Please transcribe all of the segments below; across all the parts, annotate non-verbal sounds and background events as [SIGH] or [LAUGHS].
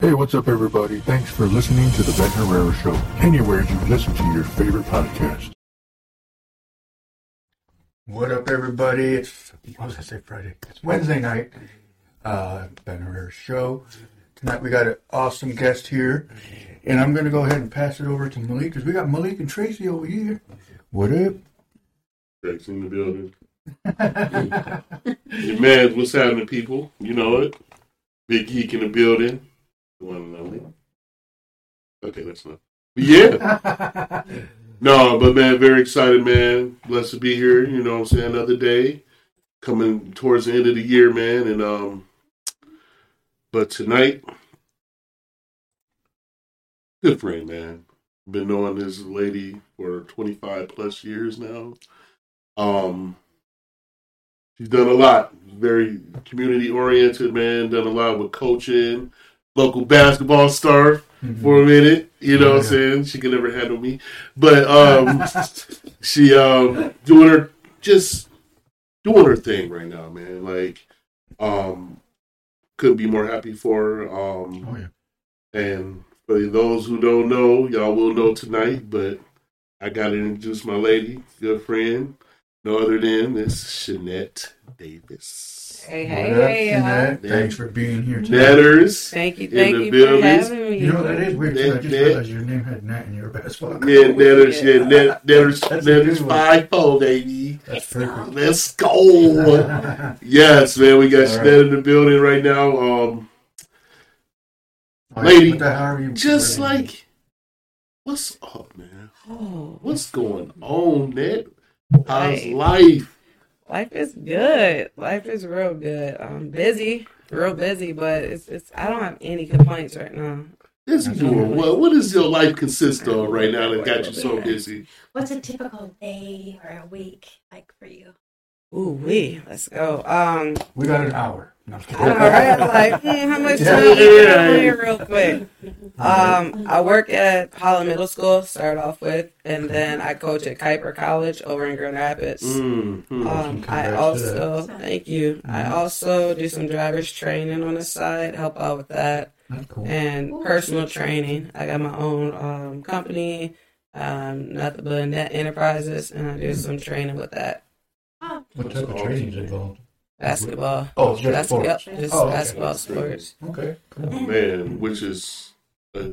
Hey, what's up, everybody? Thanks for listening to the Ben Herrera Show, anywhere you listen to your favorite podcast. What up, everybody? It's, what was I say, Friday? It's Wednesday night. Uh, Ben Herrera Show. Tonight we got an awesome guest here, and I'm going to go ahead and pass it over to Malik because we got Malik and Tracy over here. What up? Jack's in the building. Your man, what's happening, people? You know it. Big Geek in the building. The one and only. Okay, that's enough. But yeah. [LAUGHS] no, but man, very excited, man. Blessed to be here. You know what I'm saying? Another day. Coming towards the end of the year, man. And um but tonight, good friend, man. Been knowing this lady for 25 plus years now. Um, she's done a lot. Very community oriented, man. Done a lot with coaching, local basketball star for a minute. You know what I'm saying? She can never handle me, but um, [LAUGHS] she um doing her just doing her thing right now, man. Like, um, couldn't be more happy for her. Um, Oh, yeah. and for those who don't know, y'all will know tonight, but I got to introduce my lady, good friend, no other than Miss Shonett Davis. Hey, What hey, up, hey. Shonett? Thanks for being here tonight. Netters. Thank you, thank you building. for having me. You know that is weird. Too. I just Net- net. realized your name had Nat in your basketball. Yeah, Netters, yeah, Yeah. Net, Netters, That's a Netters good one. 5 4, baby. That's perfect. Let's go. [LAUGHS] yes, man, we got All Shonett in the building right now. Um, Like, Lady, the hell are you just wearing? like, what's up, man? Oh, What's going on, Net? How's life? Life is good. Life is real good. I'm busy, real busy, but it's it's. I don't have any complaints right now. This That's doing nice. what? What does your life consist of right now that got you so busy? What's a typical day or a week like for you? Ooh wee, let's go. Um, we got an hour. No, I'm just kidding. right, like hmm, how much time you here, real quick? Um, I work at Holland Middle School. Start off with, and then I coach at Kuyper College over in Grand Rapids. Mm, mm. Um, I also thank you. I Mhm. also do some driver's training on the side, help out with that, cool. and personal training. I got my own um, company, um, nothing but Net Enterprises, and I do some training with that. Oh, What type of training is involved? Basketball, Oh, just basketball, sports. just Oh, okay. basketball sports. Okay, cool. Man, which is a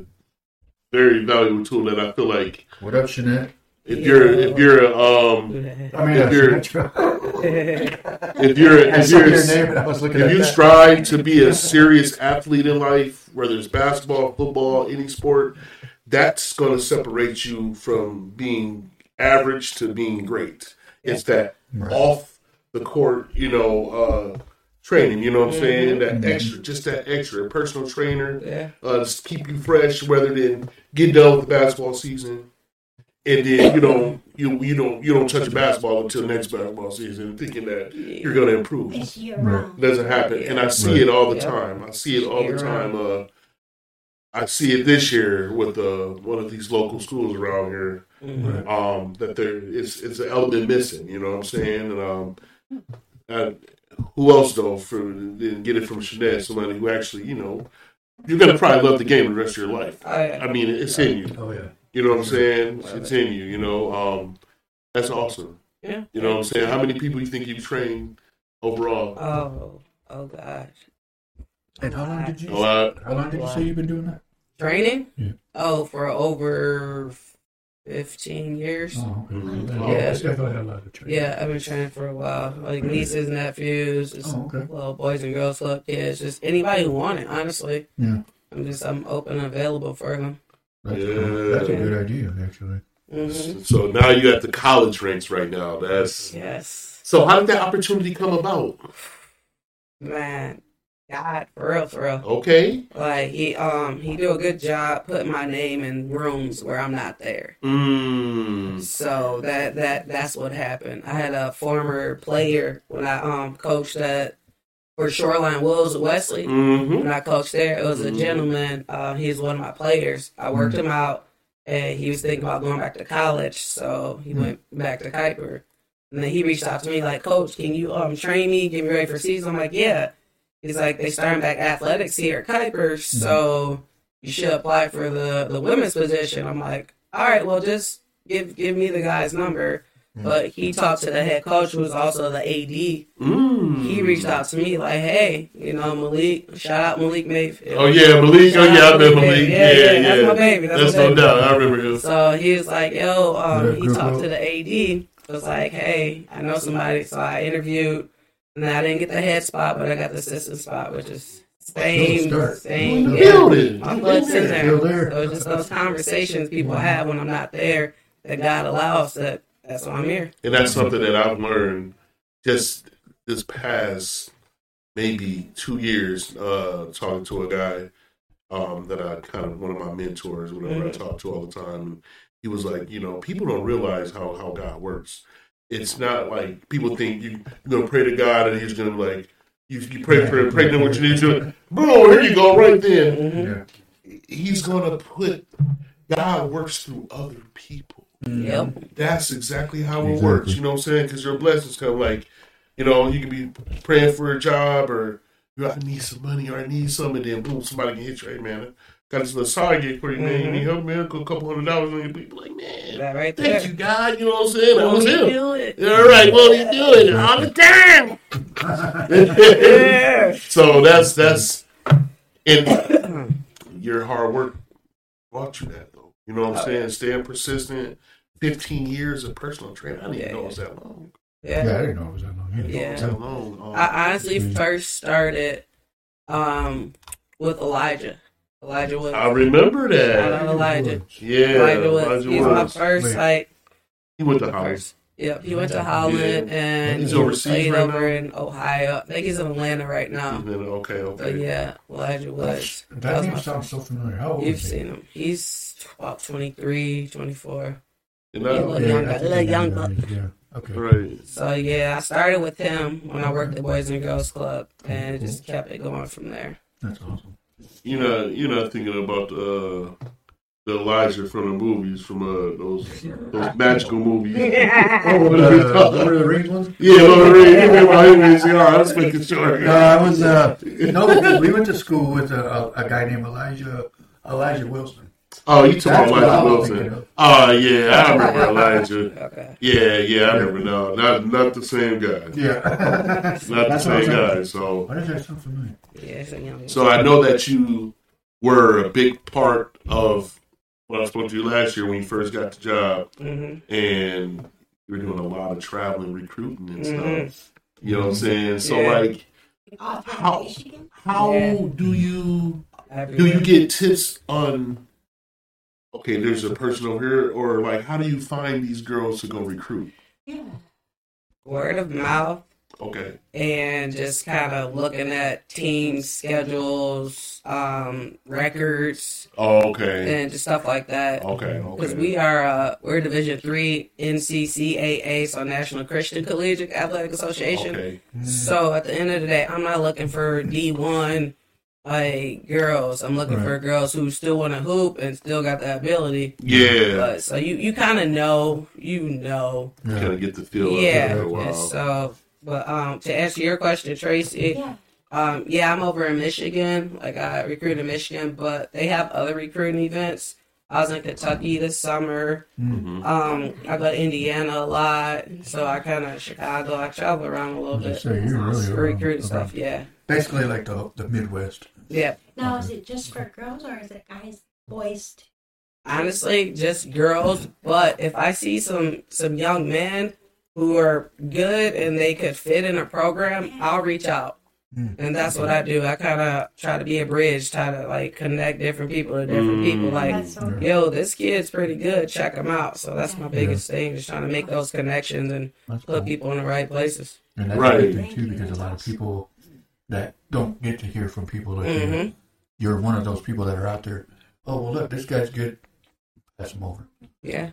very valuable tool that I feel like What up, Shonett? if you're if you're um [LAUGHS] I mean, If you're- Shonett. [LAUGHS] if you're if you're your name and I was looking if you that. strive to be a serious athlete in life, whether it's basketball, football, any sport, that's going to separate you from being average to being great. It's that Right. off the court, you know, uh, training. You know what I'm saying? That Mhm. extra, just that extra, a personal trainer, Yeah, uh, just keep you fresh, rather than get done with the basketball season, and then you don't you you don't you don't touch a basketball until next basketball season, thinking that you're going to improve. it's Right. doesn't happen, and I see Right. it all the Yeah. time. I see it all the time. Uh, I see it this year with uh, one of these local schools around here. Mhm. Um, that there is it's an element missing. You know what I'm saying? And um, and who else though? For then get it from Shonett, somebody who actually you know you're gonna probably love the game the rest of your life. I, I mean, it's in you. Oh yeah. You know what I'm saying? It's in you. You know, um, that's awesome. yeah. You know what I'm saying? How many people do you think you've trained overall? Oh, oh gosh. And how long did you? A lot. How long did you say you've been doing that? Training? Yeah. Oh, for over fifteen years. Oh, okay. Yeah. Yeah. I thought I had a lot of training. Yeah, I've been training for a while. Like nieces, nephews, just Oh, okay. little boys and girls, little kids, just anybody who want it. Honestly, Yeah. I'm just I'm open and available for them. That's, Yeah. cool. That's a good idea, actually. hmm So now you're at the college ranks right now. That's Yes, so. How did that opportunity come about? man. God, for real, for real. Okay. Like he um he do a good job putting my name in rooms where I'm not there. Mm. So that that that's what happened. I had a former player when I um coached at for Shoreline Wolves at Wesley. hmm when I coached there, it was a Mhm. gentleman. Uh, he's one of my players. I worked Mhm. him out, and he was thinking about going back to college, so he Mhm. went back to Kuyper. And then he reached out to me like, "Coach, can you um train me, get me ready for season?" I'm like, "Yeah." He's like, they starting back athletics here at Kuyper, so you should apply for the the women's position. I'm like, all right, well, just give give me the guy's number. But he talked to the head coach, who was also the AD. Mm. He reached out to me like, "Hey, you know Malik. Shout out Malik Mayfield. Oh yeah, Malik. Oh yeah, I remember Malik. Yeah, Yeah, yeah, that's my baby. That's, That's my no doubt. I remember him. So he was like, "Yo," um, Yeah, he talked up. to the AD. Was like, "Hey, I know somebody." So I interviewed, and I didn't get the head spot, but I got the assistant spot, which is same, same. You Yeah. nailed it. My blood's in there. Still there. So it's just those conversations people have when I'm not there that God allows. That that's why I'm here. And that's something that I've learned just this past maybe two years, uh, talking to a guy um, that I kind of one of my mentors, whatever I talk to all the time. He was like, you know, people don't realize how, how God works. It's not like people think you, you're gonna pray to God and he's gonna like you, you pray for pregnant what you need to. [LAUGHS] Bro, here you go, right there. Mhm. Yeah. He's gonna put God works through other people. Yep. That's exactly how it Exactly. works. You know what I'm saying? Because your blessings come like, you know, you can be praying for a job or you know, I need some money or I need some, and then boom, somebody can hit you. Hey man, got this little side gig for you, man. You need help, man? Go a couple hundred dollars on your people. Like, man, That right there. thank you, God. You know what I'm saying? That was Won't you him. do it? All right, won't he do it all the time? Yeah. [LAUGHS] so that's that's and your hard work brought you that though. You know what I'm saying? Staying persistent. Fifteen years of personal training. I didn't even know it was that long. Yeah. Yeah, I didn't know it was that long. either. Yeah. It was that long. Um, I honestly first started um, with Elijah. Elijah Woods. I remember Shout out that. Elijah. Yeah, Elijah Woods. Elijah He's my first Wait. like He went to first. Hollis. Yep, he went to Holland and He's he overseas played right over now? in Ohio. I think he's in Atlanta right now. And then, okay, But okay. yeah, Elijah Woods. That That name sounds so familiar. How old You've is he? seen him. He's about 23, 24. And Yeah, I, look. Yeah, young I guy- think little I know young buck. Yeah. Okay. right. So yeah, I started with him when I worked at Boys and Girls Club and just kept it going from there. That's awesome. You know, you're not thinking about uh, the Elijah from the movies, from uh, those those magical movies. [LAUGHS] [LAUGHS] Oh, what the are we talking- Lord of the Rings one? Yeah, Lord, you remember how he was? Yeah, I was making sure. No, I was. Uh, no, because we went to school with a, a, a guy named Elijah Elijah Wilson. Oh, you talking about Elijah Wilson? of. Oh, yeah, I remember [LAUGHS] Elijah. Okay. Yeah, yeah, I remember. No, not not the same guy. Yeah. [LAUGHS] Not the same guy. So, Why does that sound familiar? Yeah, it's a young so I know that you were a big part of what I spoke to you last year when you first got the job, hmm and you were doing a lot of traveling, recruiting, and Mhm. stuff. You know what I'm saying? So, Yeah. like, How- how Yeah. do you do you get tips on? Okay, there's a person over here, or like, how do you find these girls to go recruit? Yeah. word of mouth Okay, and just kind of looking at team schedules, um, records, oh, okay, and just stuff like that. okay, Because okay. we are uh, we're Division Three NCCAA, so National Christian Collegiate Athletic Association. Okay, So at the end of the day, I'm not looking for D1 like girls. I'm looking Right. for girls who still want to hoop and still got the ability. yeah, But so you you kind of know, you know, Yeah. kind of get the feel. yeah. of it. So, but um, to answer your question, Tracy, Yeah. um, yeah, I'm over in Michigan. Like I recruit in Michigan, but they have other recruiting events. I was in Kentucky this summer. Mhm. Um, I go to Indiana a lot, so I kind of Chicago. I travel around a little bit. gonna say, you're really for around- recruiting stuff. Yeah, Basically, like the the Midwest. Yeah. Now, is it just for girls or is it guys, boys? too? Honestly, just girls. But if I see some some young men who are good and they could fit in a program, I'll reach out. Mm. And that's what I do. I kind of try to be a bridge, try to like connect different people to different Mm. people. Like, so yo, this kid's pretty good. Check him out. So that's my biggest thing, just trying to make those connections and That's put cool. people in the right places. And that's Right. a good thing too, because a lot of people that don't get to hear from people like you, hmm you're one of those people that are out there. Oh well, look, this guy's good. Pass him over, Yeah,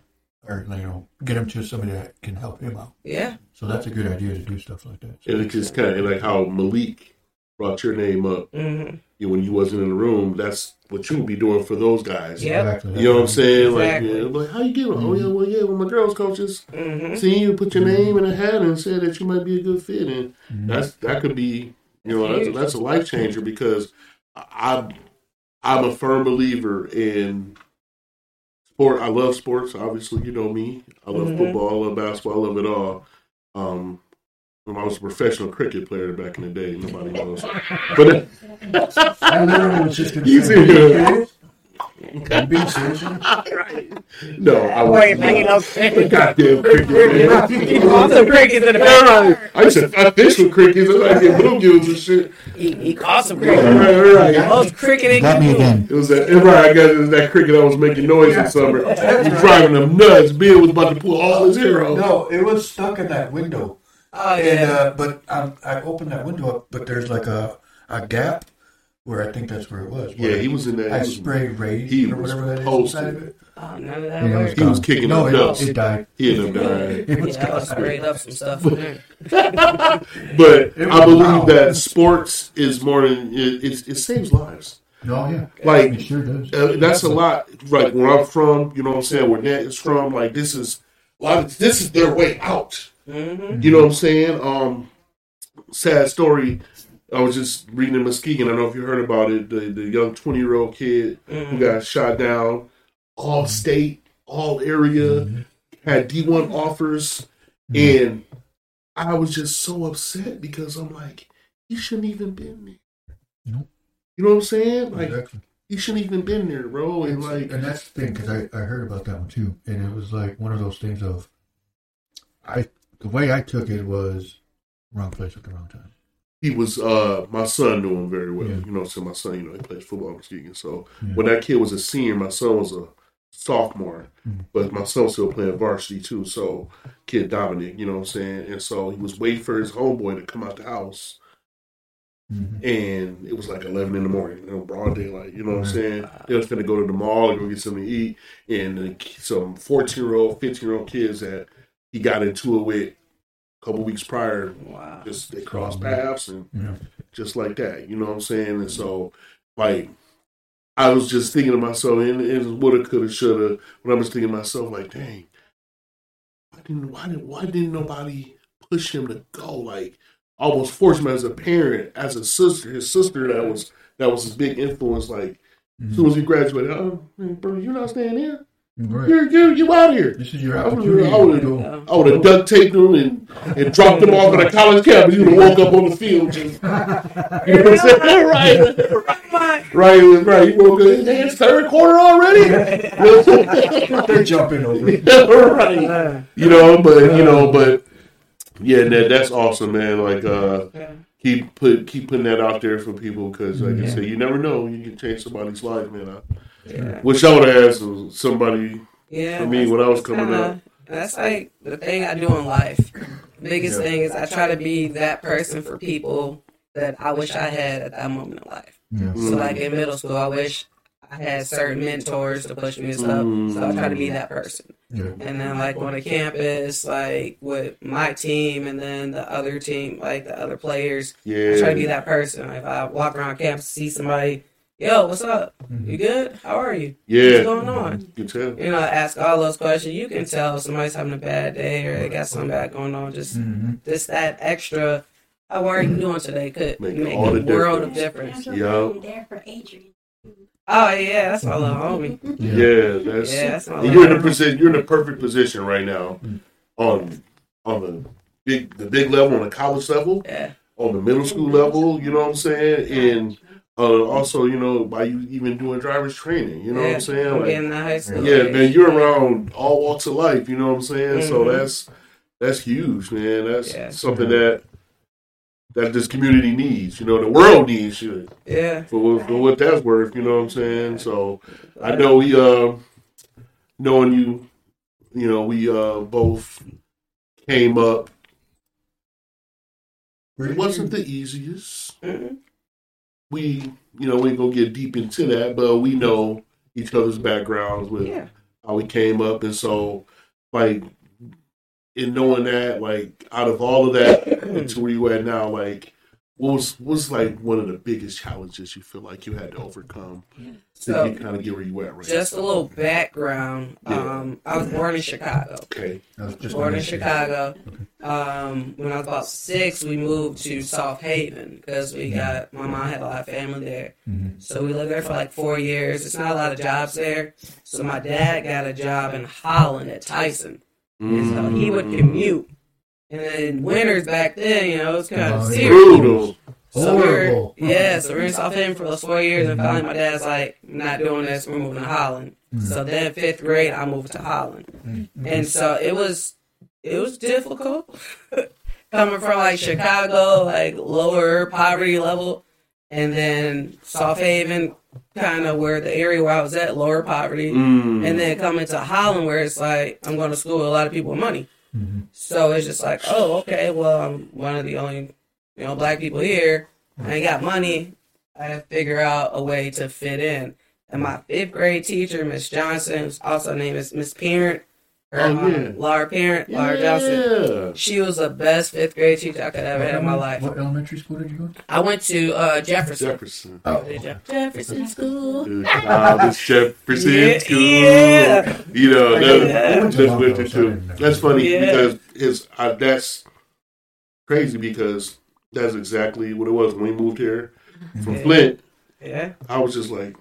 or you know, get him to somebody that can help him out. yeah, So that's a good idea to do stuff like that. And it's just kind of like how Malik brought your name up hmm you know, when you wasn't in the room. That's what you would be doing for those guys. Yep. Exactly. You know what I'm saying? Like, yeah, like, how you getting? Oh yeah, well yeah, well my girls coaches hmm seen you put your name in a hat and said that you might be a good fit, and Mhm. that's that could be You know, that's, that's a life changer because I I'm a firm believer in sport. I love sports. Obviously, you know me. I love Mhm. football. I love basketball. I love it all. Um, when I was a professional cricket player back in the day, nobody knows. But [LAUGHS] I literally was just going You to say, see, "Are you being serious? [LAUGHS] no, I was Wait, man, you know, goddamn cricket. Caught some crickets in the back. I used to I fish with crickets. I like get bluegills and shit. He, he caught some crickets. right, all right. Oh, it's cricket ain't Got me again. It was that right. I got it was that cricket that was making noise in summer. [LAUGHS] He was driving them nuts. Bill was about to pull all his hair off. No, it was stuck in that window. Oh And uh, but um, I opened that window up, but there's like a a gap where I think that's where it was. Yeah, he was in there. I He was, sprayed Raid he or was whatever that is posted. inside of it. Oh, none of that And it worked. He was kicking no, up it, dust. it died. he ended up dying. [LAUGHS] It was Yeah, I sprayed up some stuff in there. [LAUGHS] But It I believe wild. that sports is more than it, it, it saves lives. No, yeah, Like it sure does. uh, that's a lot. Like where I'm from, you know what I'm saying. Where Nat is from, like this is a lot. Of, this is their way out. Mm-hmm. You know what I'm saying? Um, sad story. I was just reading in Muskegon. I don't know if you heard about it. The the young 20 year old kid who Mm-hmm. got shot down, all state, all area, Mm-hmm. had D1 offers, and I was just so upset because I'm like, he shouldn't even been there. Nope. You know what I'm saying? Like Exactly. he shouldn't even been there, bro. And like, and that's the thing because I, I heard about that one too, and it was like one of those things of I the way I took it was wrong place at the wrong time. He was uh my son knew him very well. Yeah. You know, so my son, you know, he plays football in Muskegon. So Yeah. when that kid was a senior, my son was a sophomore, Mhm. but my son was still playing varsity too. So kid Dominic, you know what I'm saying? And so he was waiting for his homeboy to come out the house. Mhm. And it was like eleven in the morning, you know, broad daylight. You know what I'm saying? They was gonna go to the mall and go get something to eat, and the, some fourteen year old, fifteen year old kids that he got into it with a couple weeks prior, Wow. just they crossed paths and Yeah. just like that. You know what I'm saying? And so, like, I was just thinking to myself, and it was woulda, coulda, shoulda. When I was thinking to myself, like, dang, why didn't why didn't why didn't nobody push him to go? Like, almost force him as a parent, as a sister, his sister that was that was his big influence. Like, as soon mm-hmm. as he graduated, oh, bro, you're not staying here. Right. You're you you out here. This is your opportunity. I go. Yeah. I would have duct taped him and, and dropped him off at a college campus. You would have woke up on the field just, [LAUGHS] you know what I'm saying? [LAUGHS] right, right, right. You woke up, "Hey, it's third quarter already. [LAUGHS] They're jumping over. right. You know, but you know, but yeah, that, that's awesome, man. Like, uh, keep put keep putting that out there for people because, like I said, you never know. You can change somebody's life, man. I Yeah. wish I would have had some, somebody Yeah. for me when I was coming kinda, up. That's like the thing I do in life. Biggest Yeah. thing is I try to be that person for people that I wish I had at that moment in life. Yeah. Mm-hmm. So like in middle school, I wish I had certain mentors to push me and stuff. Mm-hmm. So I try to be that person. Yeah. And then like on the campus, like with my team and then the other team, like the other players, Yeah, I try to be that person. If I walk around campus, see somebody, yo, what's up? You good? How are you? yeah. What's going on? You can tell. You know, ask all those questions. You can tell if somebody's having a bad day or they got something bad going on. Just hmm just that extra. How are you doing today? Could Make make, all a the world of difference. difference. Yeah. There for Adrian. Oh yeah, that's my little homie. [LAUGHS] Yeah. Yeah, that's Yeah, that's my you're in the position. You're in the perfect position right now, on on the big the big level, on the college level, Yeah, on the middle school level. You know what I'm saying, and uh, also you know by you even doing driver's training. You know what I'm saying? Like, getting the high school. yeah, age. man, you're around all walks of life. You know what I'm saying? So Mhm. that's that's huge, man. That's Yeah. something that that this community needs. You know, the world needs you Yeah, for what, for what that's worth. You know what I'm saying? So I know we uh knowing you, you know, we uh both came up. It wasn't the easiest. Mhm. We, you know, we ain't gonna get deep into that, but we know each other's backgrounds with yeah, how we came up, and so like in knowing that, like out of all of that mm. to where you at now, like what was what was like one of the biggest challenges you feel like you had to overcome So- to get, kind of get where you at right Just a little background. Yeah. Um, I was born in Chicago. okay I was just Born in say- Chicago. Um, when I was about six, we moved to South Haven because we got my mom had a lot of family there. Mhm. So we lived there for like four years. It's not a lot of jobs there. So my dad got a job in Holland at Tyson. And so he would commute. And then winters back then, you know, it was kind of Oh, serious. brutal So we were, Horrible. yeah, so we we're in South Haven for those four years, and finally my dad's like, not doing this. We're moving to Holland." So then fifth grade, I moved to Holland, and so it was it was difficult [LAUGHS] coming from like Chicago, like lower poverty level, and then South Haven, kind of where the area where I was at, lower poverty, Mm. and then coming to Holland where it's like I'm going to school with a lot of people with money. Mhm. So it's just like, oh, okay, well, I'm one of the only, you know, black people here. I ain't got money. I have to figure out a way to fit in. And my fifth grade teacher, Miss Johnson, also named as Miss Parent, Oh, um, yeah. Laura Parent, Laura Johnson. She was the best fifth grade teacher I could ever have in my life. What elementary school did you go to? I went to uh, Jefferson. Jefferson Oh, Jefferson School. Good job, [LAUGHS] Jefferson Yeah, School. yeah. You know, Yeah. that, went to that's Montrose, what too. That's funny Yeah. because his uh, that's crazy because that's exactly what it was when we moved here from Yeah. Flint. Yeah, I was just like,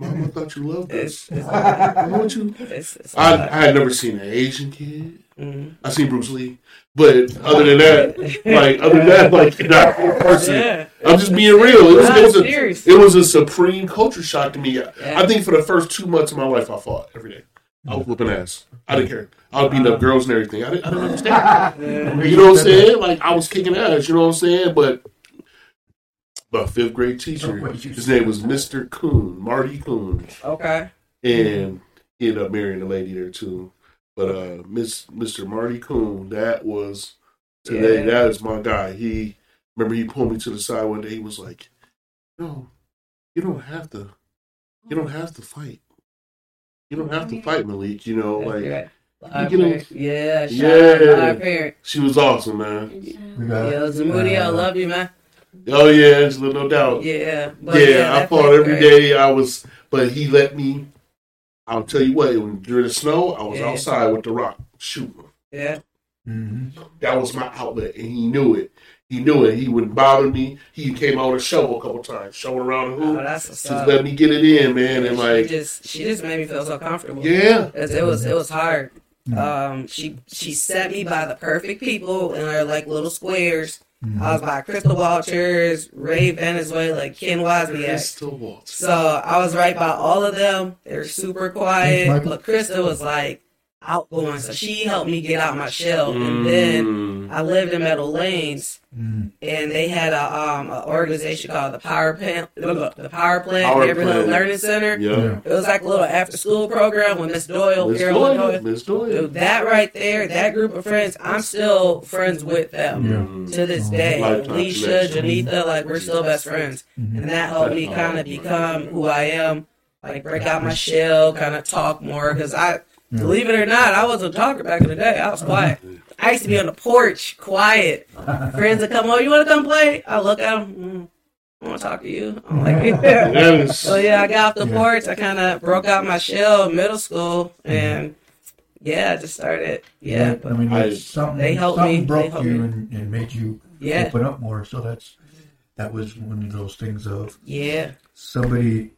Mom, I thought you loved this. it's, it's, [LAUGHS] Why you? it's, I, I had never seen an Asian kid. Mhm. I seen Bruce Lee, but other than that, [LAUGHS] like other than that, like not a person. Yeah. I'm just being real. It was, it was, a, it was a supreme culture shock to me. Yeah. I think for the first two months of my life, I fought every day. I was whooping ass. I didn't care. I was beating up girls and everything. I didn't, I didn't understand. [LAUGHS] You know what I'm saying? Like I was kicking ass. You know what I'm saying? But my fifth grade teacher, his name was Mr. Coon, Marty Coon, Okay. and he ended up marrying a lady there too. But uh, Miss Mr. Marty Coon, that was today. Yeah. That is my guy. He remember he pulled me to the side one day. He was like, "No, you don't have to. You don't have to fight. You don't have to fight, Malik. You know, like." That's. You get 'em- Live parent. Yeah, shout Yeah. out live parent. She was awesome, man. We got, Yo, Zamudio, I uh, love you, man. Oh yeah, Angela, no doubt. Yeah, yeah, but I that fought felt every great. day. I was, but he let me. I'll tell you what. When, during the snow, I was Yeah. outside with the rock shooting. Yeah, Mhm. That was my outlet, and he knew it. He knew it. He wouldn't bother me. He came out with a shovel a couple times, shoveling around the oh, hoop. that's just up. let me get it in, man. And she like, just she just made me feel so comfortable. yeah, 'Cause it was it was hard. Mhm. Um, she she set me by the perfect people in her like little squares. Mhm. I was by Crystal Walters, Ray Venezuela, Ken Wozniak. Crystal Waltz. So I was right by all of them. They were super quiet. Thanks, But Crystal was like outgoing, so she helped me get out my shell. And then Mm. I lived in Meadow Lanes, Mhm. and they had a um an organization called the Power Plant, the Power Plant Power Neighborhood Plant. Learning Center. yeah, It was like a little after school program with Miss Doyle, Miss Carolyn Doyle, Doyle. Miss Doyle. Dude, that right there, that group of friends, I'm still friends with them Mm. to this day. Lifetime Alicia, connection. Janitha, like we're still best friends. Mhm. And that helped me kind of become who I am, like break out my shell, kind of talk more. Because I, believe it or not, I wasn't a talker back in the day. I was quiet. I used to be on the porch, quiet. Friends would come over, you want to come play? I look at them, mm, I want to talk to you. I'm like, yeah. [LAUGHS] Yes. So yeah, I got off the Yeah. porch. I kind of broke out my shell in middle school, and yeah, I just started. Yeah, I but mean, I- that's something, they helped something me. They broke helped you me. and, and made you yeah, open up more. So that's that was one of those things of yeah. somebody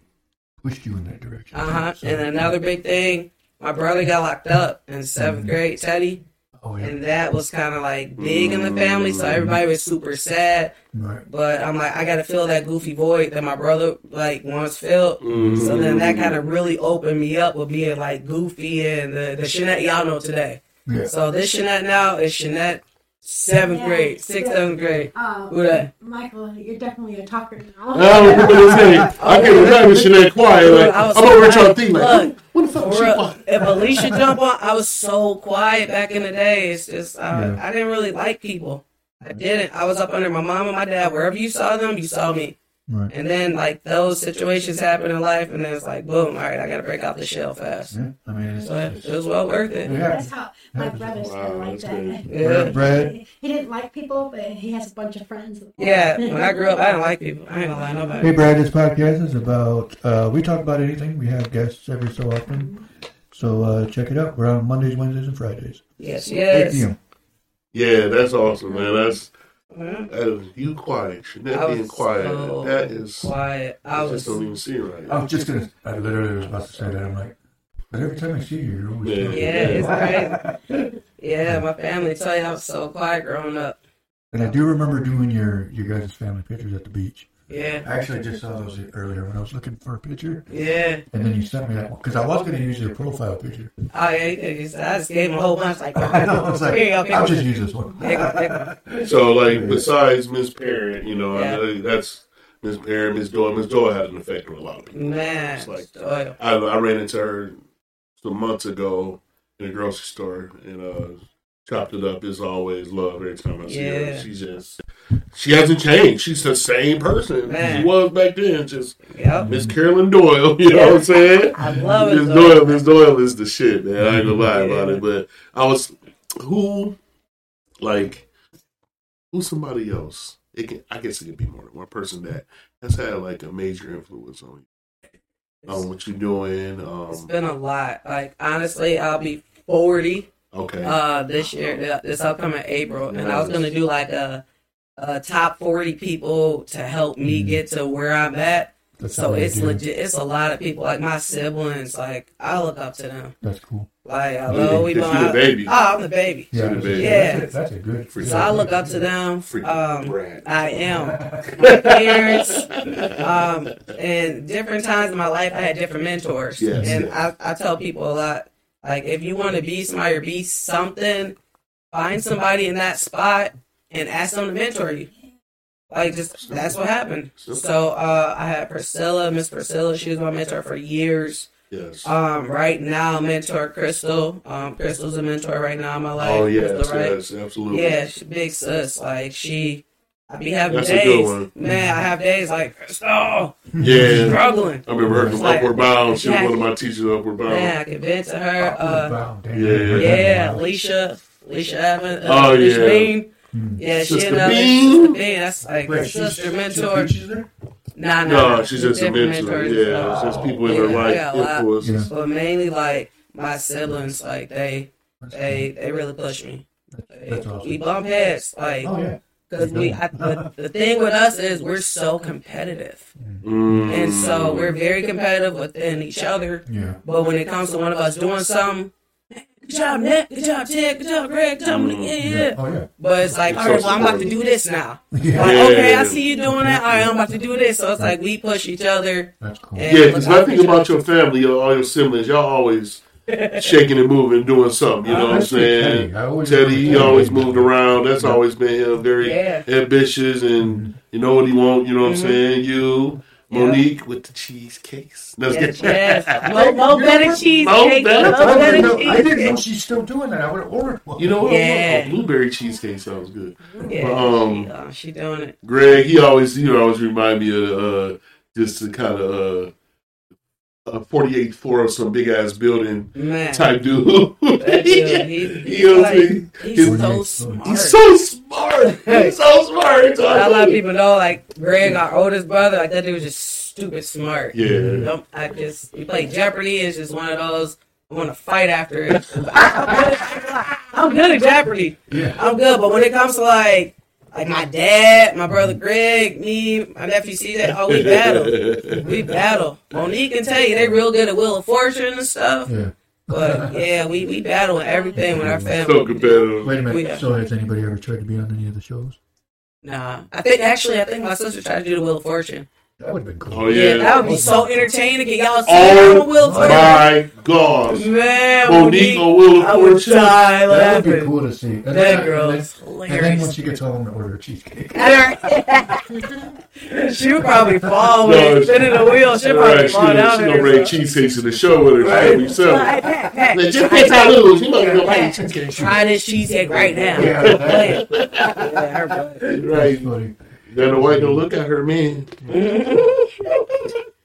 pushed you in that direction. Uh huh. So- And another big thing, my brother got locked up in 7th Mhm. grade, Teddy, oh yeah, and that was kind of like big in the family. So everybody was super sad. right. But I'm like, I got to fill that goofy void that my brother like once filled. Mm. So then that kind of really opened me up with being like goofy and the the Shonett y'all know today. Yeah. So this Shonett now is Shonett seventh Yeah. grade, sixth, seventh grade. Um, Who that? Michael, you're definitely a talker now. I was gonna say, I can't imagine Shonett quiet. Like, I was I'm over here trying to quiet. think, like, Look, what the fuck was she real, quiet? if Alicia jump on, I was so quiet back in the day. It's just I, Yeah. I didn't really like people. I didn't. I was up under my mom and my dad. Wherever you saw them, you saw me. Right. And then like those situations happen in life, and then it's like boom, all right, I got to break out the shell fast. Yeah. I mean, it's, So it, it's, it was well worth it. Yeah. That's how my Happens. brother's Wow, kind like that. good. Yeah. Brad. [LAUGHS] He didn't like people, but he has a bunch of friends. Yeah, when I grew up, I didn't like people. I ain't gonna lie to nobody. Hey, Brad, this podcast is about, uh, we talk about anything. We have guests every so often. So uh, check it out. We're on Mondays, Wednesdays, and Fridays. Yes, 8 yes. p.m. Yeah, that's awesome, man. That's That is you quiet. Shonett being quiet. so that is quiet. I I was. just don't even see it right. I was just going to, I literally was about to say that. I'm like, but every time I see you, you're always Yeah. Yeah, it's [LAUGHS] crazy. Yeah, my family tell you I was so quiet growing up. And I do remember doing your, your guys' family pictures at the beach. Yeah, I actually just saw those earlier when I was looking for a picture. yeah. And then you sent me that one. Because I was going to use your profile picture. Oh yeah, you just- I just gave him a whole bunch. Like, [LAUGHS] I know. I was like, Here you I'll just use this one. Pick one, pick one. So like besides Miss Parent, you know, Yeah. I know that's Miss Parent, Miss Doyle. Miss Doyle had an effect on a lot of people. Man, It's like Doyle. I, I ran into her some months ago in a grocery store and uh chopped it up is always love every time I see her. She just she hasn't changed. She's the same person Man. she was back then. Just Yep. Miss Carolyn Doyle, [LAUGHS] you know what I'm saying? I love. Miss. Doyle, Miss Doyle is the shit, man. I ain't gonna lie about it. But I was who like who's somebody else? It can I guess it could be more than one person that has had like a major influence on you. On what you're doing. Um, it's been a lot. Like honestly, I'll be forty okay. uh this year, this upcoming April, and I was gonna do like a, a top forty people to help me get to where I'm at. That's So it's do. legit. It's a lot of people, like my siblings. Like I look up to them. That's cool. Like although we If don't the have, baby. oh, I'm the baby. Yeah, the baby. Yeah. That's, a, that's a good. Freaking- So I look up to them. Um. I am. [LAUGHS] My parents, um, and different times in my life, I had different mentors. Yes, and yes. I, I tell people a lot, like, if you want to be somebody or be something, find somebody in that spot and ask them to mentor you. Like, just that's what happened. So uh, I had Priscilla, Miss Priscilla. She was my mentor for years. Yes. Um, right now, mentor Crystal. Um, Crystal's a mentor right now in my life. oh yes, Crystal, right? yes, absolutely. Yeah, she big sis. Like she, I be having That's a good days. one. Man, I have days like oh, Yeah. struggling. I remember her from Like- Upward Bound. She was one of my teachers at Upward Bound. Man, I can vent to her. Uh, Bound, damn. yeah. yeah, Alicia, Alicia Evans. Uh, Oh, Alicia yeah. Bean. Hmm. Yeah, she Sister another Bean. Bean. That's like her Wait, she's, sister she's mentor. She's there? Nah, nah. No, nah. she's just a mentor. mentors. Yeah, it's just people in her Yeah, I life yeah, a lot. influences. But mainly like my siblings, like they, they, they really push me. That's awesome. We bump heads, like. Oh yeah. Because we, I, the, the thing with us is we're so competitive, Mm. and so we're very competitive within each other. Yeah. But when it comes to one of us doing something, good job, Nick, good job, Ted, good job, Greg, good job, yeah, yeah. yeah. Oh yeah. But it's like, all right, well, I'm about to do this now. [LAUGHS] Yeah. Like, Yeah. okay, I see you doing that. All right, I'm about to do this. So it's like we push each other. That's cool. Yeah, because look I think about your family, your, all your siblings, y'all always [LAUGHS] shaking and moving, doing something. You know what I'm That's Teddy. saying? Always Teddy, he always Teddy. moved around. That's always been him, very Yeah. ambitious, and you know what he want. You know what I'm Mhm. saying? You, Yeah. Monique, with the cheesecakes. Let's Yes, get yes. [LAUGHS] Mo, Mo better cheesecake. Mo Mo better- I didn't, know, I didn't know she's still doing that. I would have ordered one. You know what? Yeah. Oh, blueberry cheesecake sounds good. Yeah, Um, she, uh, she doing it. Greg, he always he always remind me of uh, just to kind of uh, a 48 floor of some big ass building Man. type dude. Dude, [LAUGHS] he, He he's, knows like, me. he's so He's- smart. He's so smart. He's so smart. Not a lot of people know, like Greg, our oldest brother, like that dude was just stupid smart. Yeah. Nope, I just we play Jeopardy. It's just one of those. I want to fight after it. I'm [LAUGHS] good, I'm good at Jeopardy. Yeah. I'm good, but when it comes to like like my dad, my brother Greg, me, my nephew see that. oh we [LAUGHS] battle, we battle. Monique can tell you they real good at Wheel of Fortune and stuff. Yeah. But yeah, we we battle in everything with our family. so family. competitive. Wait a minute. We- So has anybody ever tried to be on any of the shows? Nah, I think actually I think my sister tried to do the Wheel of Fortune. That would have been cool. Oh Yeah, yeah. that would be so entertaining. Can y'all oh see it on Oh Wheel of Fortune? my gosh. Man, Monique on Wheel I of would Fortune. die That would be cool to see. And That then- girl and is then- And then when hilarious. she gets home, to order a cheesecake. [LAUGHS] she would probably fall No, with she- spinning the wheel. She'd probably Right, she, fall down she there. gonna bring cheesecakes to the show with her. Right. She'll be selling. Right, Pat, Pat, Like, just try get that- that loose. You might go buy cheesecake. Try this cheesecake right now. Yeah. [LAUGHS] yeah, her butt. That's Right. Funny. Then the white gonna look at her, man.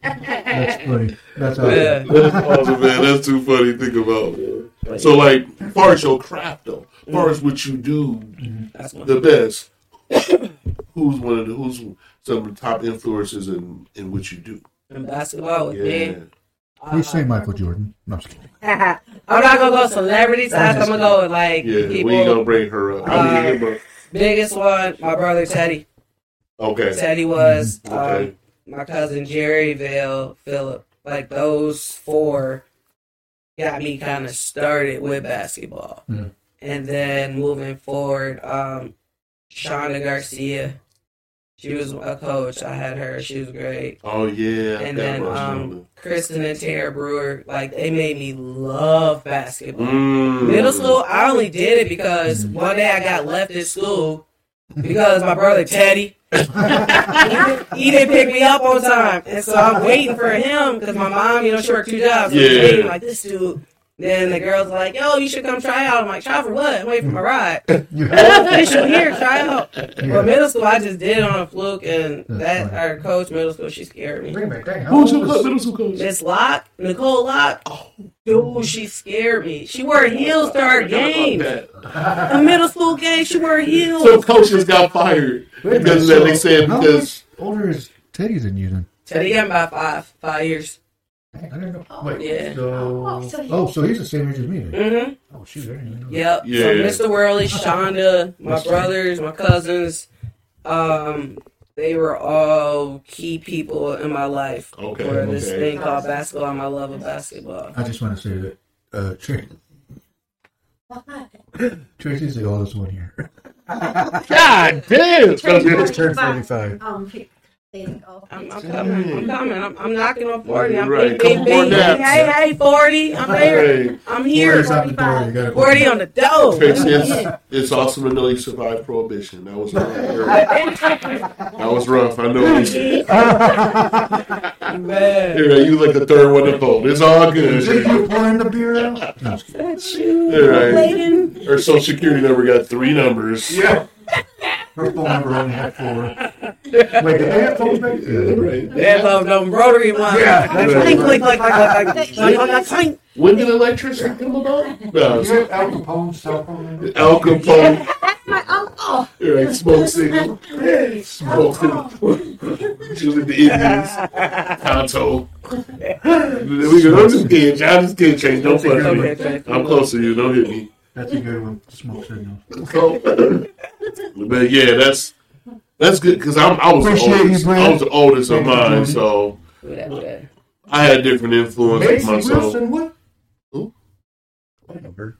That's funny. That's Yeah. awesome. That's awesome, man. That's too funny to think about. man. So, like, as far as your craft, though, as far as what you do That's one. the best, who's one of the who's some of the top influences in in what you do? In basketball with Yeah. me. Please say Michael Jordan. No, I'm just kidding. [LAUGHS] I'm not gonna go celebrity size. I'm gonna go with like Yeah, people. we ain't gonna bring her up. I mean, Uh, but- Biggest one, my brother Teddy. Okay, Teddy was okay. um, my cousin Jerry Vale, Philip. Like those four got me kind of started with basketball. Yeah. And then moving forward, um, Shonda Garcia. She was a coach. I had her. She was great. Oh yeah, And then was um, Kristen and Tara Brewer, like they made me love basketball. Mm. Middle school, I only did it because one day I got left at school because my brother Teddy he didn't pick me up on time, and so I'm waiting for him because my mom, you know, she worked two jobs. So I'm Yeah. waiting like this dude. Then the girl's like, "Yo, you should come try out." I'm like, "Try for what? I'm waiting for my ride." [LAUGHS] You [LAUGHS] Official here, try out. Yeah. But middle school, I just did it on a fluke, and That's that funny. our coach middle school, she scared me. Wait a minute, dang, how Who's old your coach, middle school coach? Miss Locke, Nicole Locke, oh, dude, she scared me. She wore oh, heels to our game. A middle school game, she wore heels. So coaches got fired because minute, that they said because older is Teddy than you then? Teddy got about five, five years. Dang, I didn't know. Oh, Wait, yeah. so, Oh, so he- oh, so he's the same age as me then? Mm-hmm. Oh, shoot, I didn't even know. Yep. Yeah. So Mr. Worley, Shonda, my brothers, my cousins, um, they were all key people in my life Okay, for this thing called basketball and my love of basketball. I just want to say that uh, Tracy, What? Tracy's the oldest one here. [LAUGHS] God damn. He just turned 45. Um, there you go. I'm, I'm coming. I'm coming. I'm, I'm knocking on 40. I'm Right. bing, bing, Couple bing. Hey, hey, 40. I'm there. Hey, I'm here. out the door. You gotta 40 on the door. Tracy, it's, it's awesome to know you survived prohibition. That was rough. [LAUGHS] That was rough. I know. Man. Here, you like the third one to fold. It's all good. Did you pouring the beer out? [LAUGHS] No, I'm. That's you. All right. Bladen. Social security number got three numbers. Yeah. Her phone number only had four. Wait, did they have phones back then? Right. They have those them rotary ones. Yeah, that's Clink, right. clink, clink, clink, clink, clink, clink, clink. When did electricity come about? No, You have Al Capone's cell phone? Al Capone. My uncle. Right, smoke signal. Smoke signal. She was in the Indians. Tonto. We go, I'm just kidding. I'm just kidding, Change. Don't fuck Okay, me. I'm close to you. Don't hit me. That's a good one. Smoke signal. So, [LAUGHS] but yeah, that's that's good because I'm I was the Appreciate you, oldest. Brad. I was the oldest of mine, so Who that, who that? I had different influences Macy myself. Wilson, what? Who? I don't know her.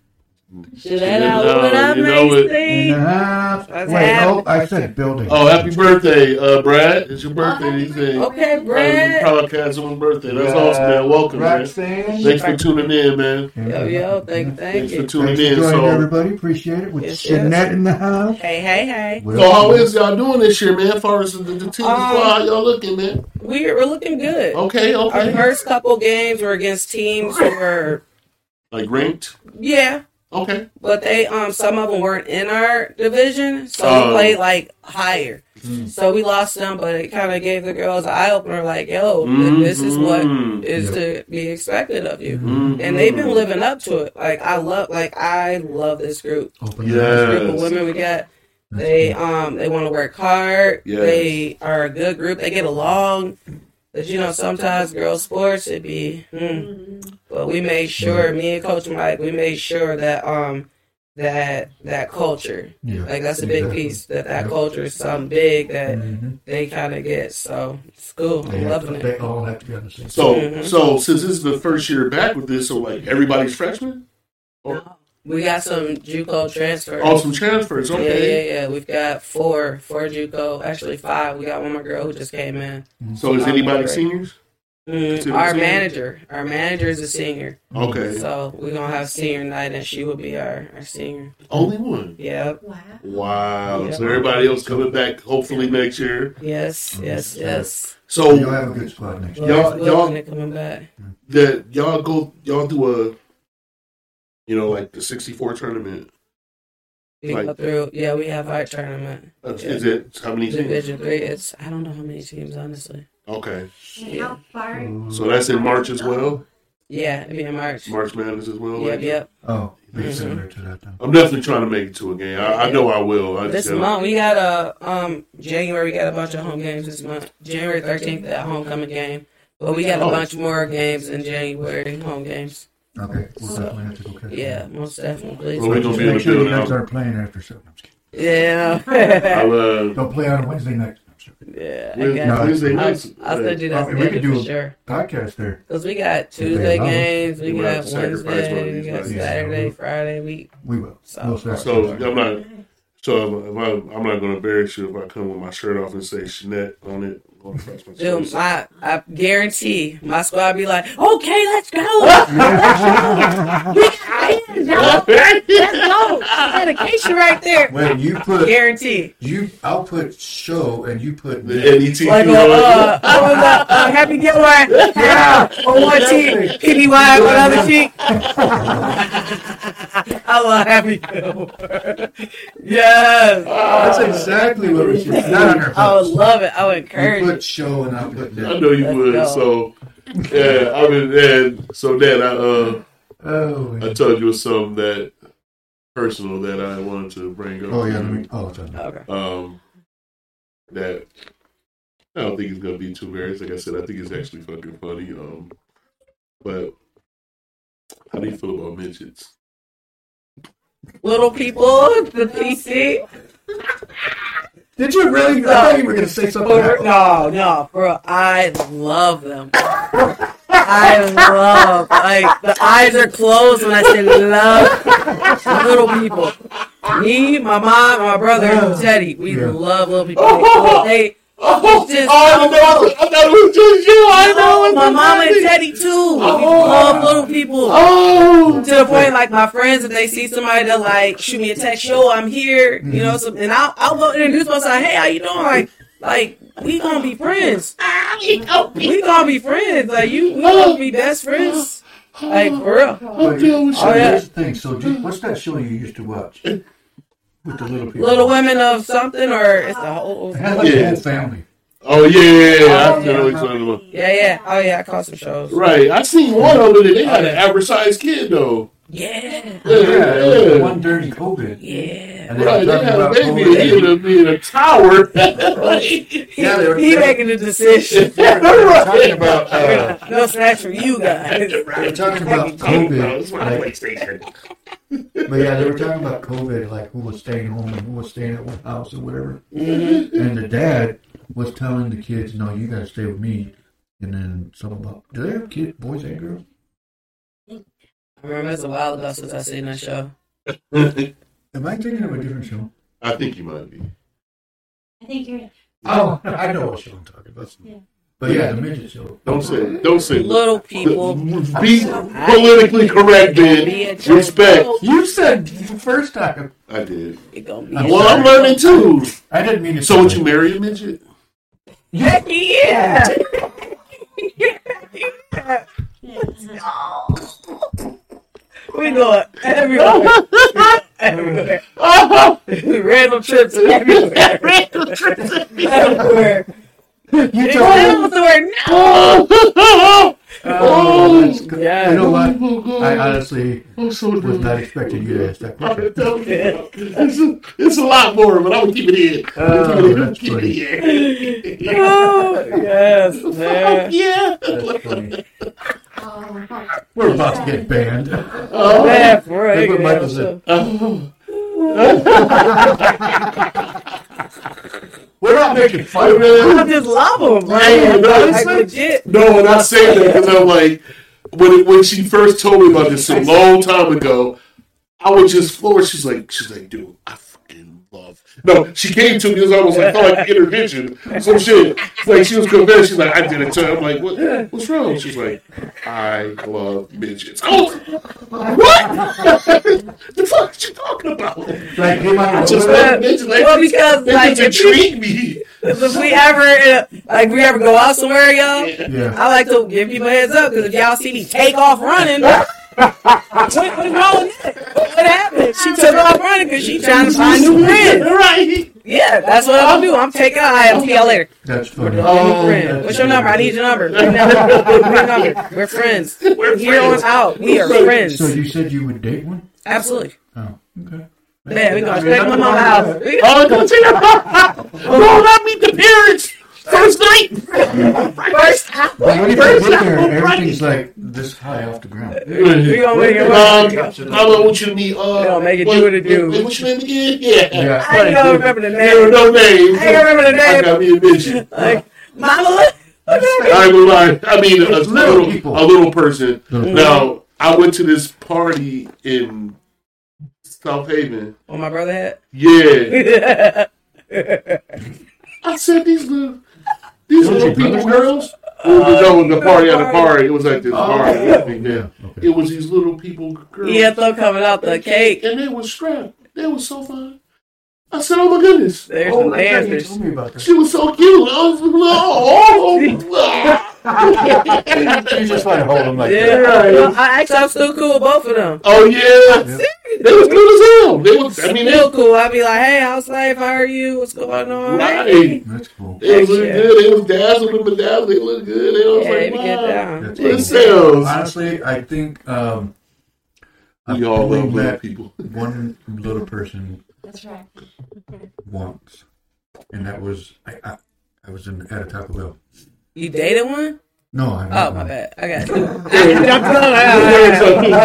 Should that out what No, up, you know it. Macy? In the house. Wait, happening? oh, I said building. Oh, happy birthday, uh, Brad! It's your birthday. He said, Okay, uh, Brad. podcast someone's birthday. That's awesome, man. Welcome, man. Roxanne. Thanks for tuning in, man. Yo, yo, thank, thank Thanks for tuning Thanks for in. joining So, everybody. Appreciate it. With Yes, Shonett in the house. Hey, hey, hey. so how is y'all doing this year, man? As far as the, the team Um, squad, y'all looking, man? We're, we're looking good. Okay, okay. Our first couple games were against teams who were, Like ranked? yeah, Okay. but they um some of them weren't in our division, so Oh. we played like higher. Mm. So we lost them, but it kind of gave the girls an eye opener, like, yo, th- this is what is Mhm. Yeah. to be expected of you. Mhm. And they've been living up to it. Like I love, like I love this group. Open Yeah. This group of women we got. That's They cool. um they want to work hard. Yes. They are a good group. They get along. But you know, sometimes girls' sports it be. Hmm. But we made sure, me and Coach Mike, we made sure that um that that culture, Yeah. like that's a big Exactly. piece. That that Yep. culture is something big that Mhm. they kind of get. So it's cool. They, I'm have loving to, it. they all have to be on the same. So, Mhm. so since this is the first year back with this, so like everybody's freshmen? We got some JUCO transfers. Oh, some transfers. Yeah, Okay. yeah, yeah. yeah. We've got four, four JUCO. Actually, five. We got one more girl who just came in. So is anybody right. seniors? Mm, our seniors? manager, our manager is a senior, Okay. so we're gonna have senior night, and she will be our, our senior. Only one. Yep. Wow. Wow. Yeah. So everybody else coming back hopefully next year. Yes, yes, yes. So You'll have a good squad next year. Y'all- Y'all, y'all- y'all coming back. that y'all go y'all do a you know like the 64 tournament We go Like- through. Yeah, we have our tournament. Uh, Is it how many teams? Division three. It's I don't know how many teams honestly. Okay, And how far? so that's in March as well. Yeah, it'd be in March. March Madness as well. Yep, like- yep. Oh, be Mhm. to that then. I'm definitely trying to make it to a game. I, I know I will. I This just month we got a um January. We got a bunch of home games this month. January thirteenth, that homecoming game. But we got a Oh. bunch more games in January, home games. Okay, we'll definitely have to go catch Yeah, them. most definitely. Well, we gonna be able make sure do you guys now. aren't playing after seven. I'm just kidding. Yeah. I'll, uh, Don't play on Wednesday night. I'm just kidding. yeah, I Wednesday- guess. Wednesday I'll. I'll still do that I mean, we could schedule do- for sure. Podcast there. Because we got Tuesday games, we We got have to sacrifice one of Wednesday, these we got. Saturday, Yeah. Friday. We We will. So- We'll. So I'm not. So if I, I'm not going to embarrass you if I come with my shirt off and say Shonett on it. Going my Dude, chest. I, I guarantee my squad be like, okay, let's go. [LAUGHS] let's go. Let's go. Dedication right there. When you put Guarantee. you, I'll put show and you put The NET. Like, uh, uh, what? Uh, Happy Gilmore. Yeah. On one cheek, PDY on the other cheek. [LAUGHS] I love Happy Gilmore. Yes. That's exactly what we should. Not on our I would love it. I would You encourage put it. show and I'll put I know you Let's would. go. So yeah, I mean, and so then I uh Oh, I told you something that personal that I wanted to bring up. oh yeah. Let me. Oh. Okay. um, that I don't think it's gonna be too embarrassing. Like I said, I think it's actually fucking funny. Um, but how do you feel about midgets? Little people, the PC. [LAUGHS] Did you really? I thought you were gonna say something. For, no, no, bro. I love them. I love like the eyes are closed when I say love little people. Me, my mom, my brother, and Teddy. We Yeah. love little people. They, Oh, Just- I know. I thought it was just you. I oh, know. they my mom and Teddy too. We love little people. Oh, To the point, like my friends, if they see somebody, they'll like shoot me a text, "Yo, I'm here," you know. So, and I'll I'll go introduce myself. Hey, how you doing? Like, like we gonna be friends. We gonna be friends. Like you, we gonna be best friends. Like for real. I'm dealing with So Oh, yeah. here's the thing. So do, what's that show you used to watch with the little people? Little Women of something, or it's the whole. It had like Yeah. family. Oh yeah, yeah, yeah. Oh, I know yeah. what you're talking about. Yeah, yeah. Oh yeah, I caught some shows. Right, I seen one of it. They had an oh, average sized kid though. Yeah, Yeah, Yeah, it was yeah. the one during COVID. yeah. And they Right, they talking had a about baby and COVID. he ended up being a tower. [LAUGHS] He, Yeah, they were- he making the decision. They were talking about. Uh, [LAUGHS] no snacks for you guys. they were talking about COVID. Like, but yeah, they were talking about COVID, like who was staying home and who was staying at what house or whatever. Mhm. And the dad was telling the kids, "No, you gotta stay with me." And then something about, do they have kids, boys and girls? I remember it's a while ago since I seen that show. [LAUGHS] Am I thinking of a different show? I think you might be. I think you're. Oh, I know what show I'm talking about. Yeah. But yeah, the midget show. Don't say. it. Don't say. it. Little people. Be politically correct, Be man. Respect. You said the first time. I did. It gonna be. Well, I'm sorry. learning too. I didn't mean it. So would you marry a midget? Heck yeah! [LAUGHS] [LAUGHS] we going everywhere. everywhere. Oh. [LAUGHS] Random trips everywhere. [LAUGHS] Random trips everywhere. You You told know the word no. Oh, oh that's good. Yeah. You know what? Oh, I honestly I'm so was done. not expecting you to ask that question. It's a, it's a lot more, but I'm gonna keep it in. Oh, that's Keep funny. it in. Oh, yes, man. [LAUGHS] Yeah. That's funny. Oh, We're about to get banned. Oh, Man, for real. That's what you Michael know, said. Uh-huh. We're not making Hey, fun of man. I just love them, Yeah, man. no, Like, it's like- legit. No, and I say that because I'm like, when when she first told me about this a long time ago, I was just floored. She's like, she's like, dude, I fucking love. No, she came to me. It was almost like felt like [LAUGHS] intervention, some shit. Like she was convinced. She's like, I did it to her. I'm like, what? What's wrong? She's like, I love midgets. Oh, what? the fuck is you talking about? Like, came out I of just nowhere. love midgets. Like, Well, because, they like, just if you- intrigue me. If we ever, uh, like, we ever go out somewhere, y'all, Yeah. I like to give people a heads up because if y'all see me take off running, what, what's wrong with that? What happened? She took off running because she trying to find new friends. [LAUGHS] right. Yeah, that's what I'm do. I'm taking out. I'll see y'all later. That's funny. Oh, New friend. What's your number? I need your number. Give me that number. Give me your number. We're friends. [LAUGHS] We're Here on out, we are So friends. So you said you would date one? Absolutely. Oh, okay. Man, we gonna straight to my mama's house. We- Oh, don't say that. No, not meet the parents. First night. First, But when you First look there, time, everything's like this high off the ground. we gonna make it Um, work. I want you to meet. Uh, We gonna make it what- do what it do. what- What's your name again? Yeah. Yeah. I ain't gonna remember the There were name. no names. I ain't gonna remember the name. I got me a bitch. Like, mama, look. I will lie. I mean, a little, little people. a little person. Little Now, I went to this party in South Haven. What my brother had. Yeah, [LAUGHS] I said these little, these little people, girls. It was, uh, no, it was the party at a party. It was like this oh, party. yeah. Yeah. Okay. It was these little people, girls. he had coming out the cake. and they were strapped. They were so fine. I said, "Oh my goodness!" There's Oh, some I dancers. told me about that. She was so cute. I was like, oh, [LAUGHS] You just want to hold them like Yeah, that. well, I actually I'm still cool with both of them. oh yeah. They was cool as hell. They was. I mean, they, Still cool. I'd be like, hey, how's life? How are you? What's going on? Right. That's cool. they was looking Yeah. good. They was dazzled and bedazzled. They looked good. They was Yeah, like, they get wow. down. That's It Honestly, I think um, I've We all love little people. one little person That's right. [LAUGHS] once, and that was I. I, I was in at a Taco Bell. You dated one? No, I. Oh, my bad. I got you. [LAUGHS] [LAUGHS] my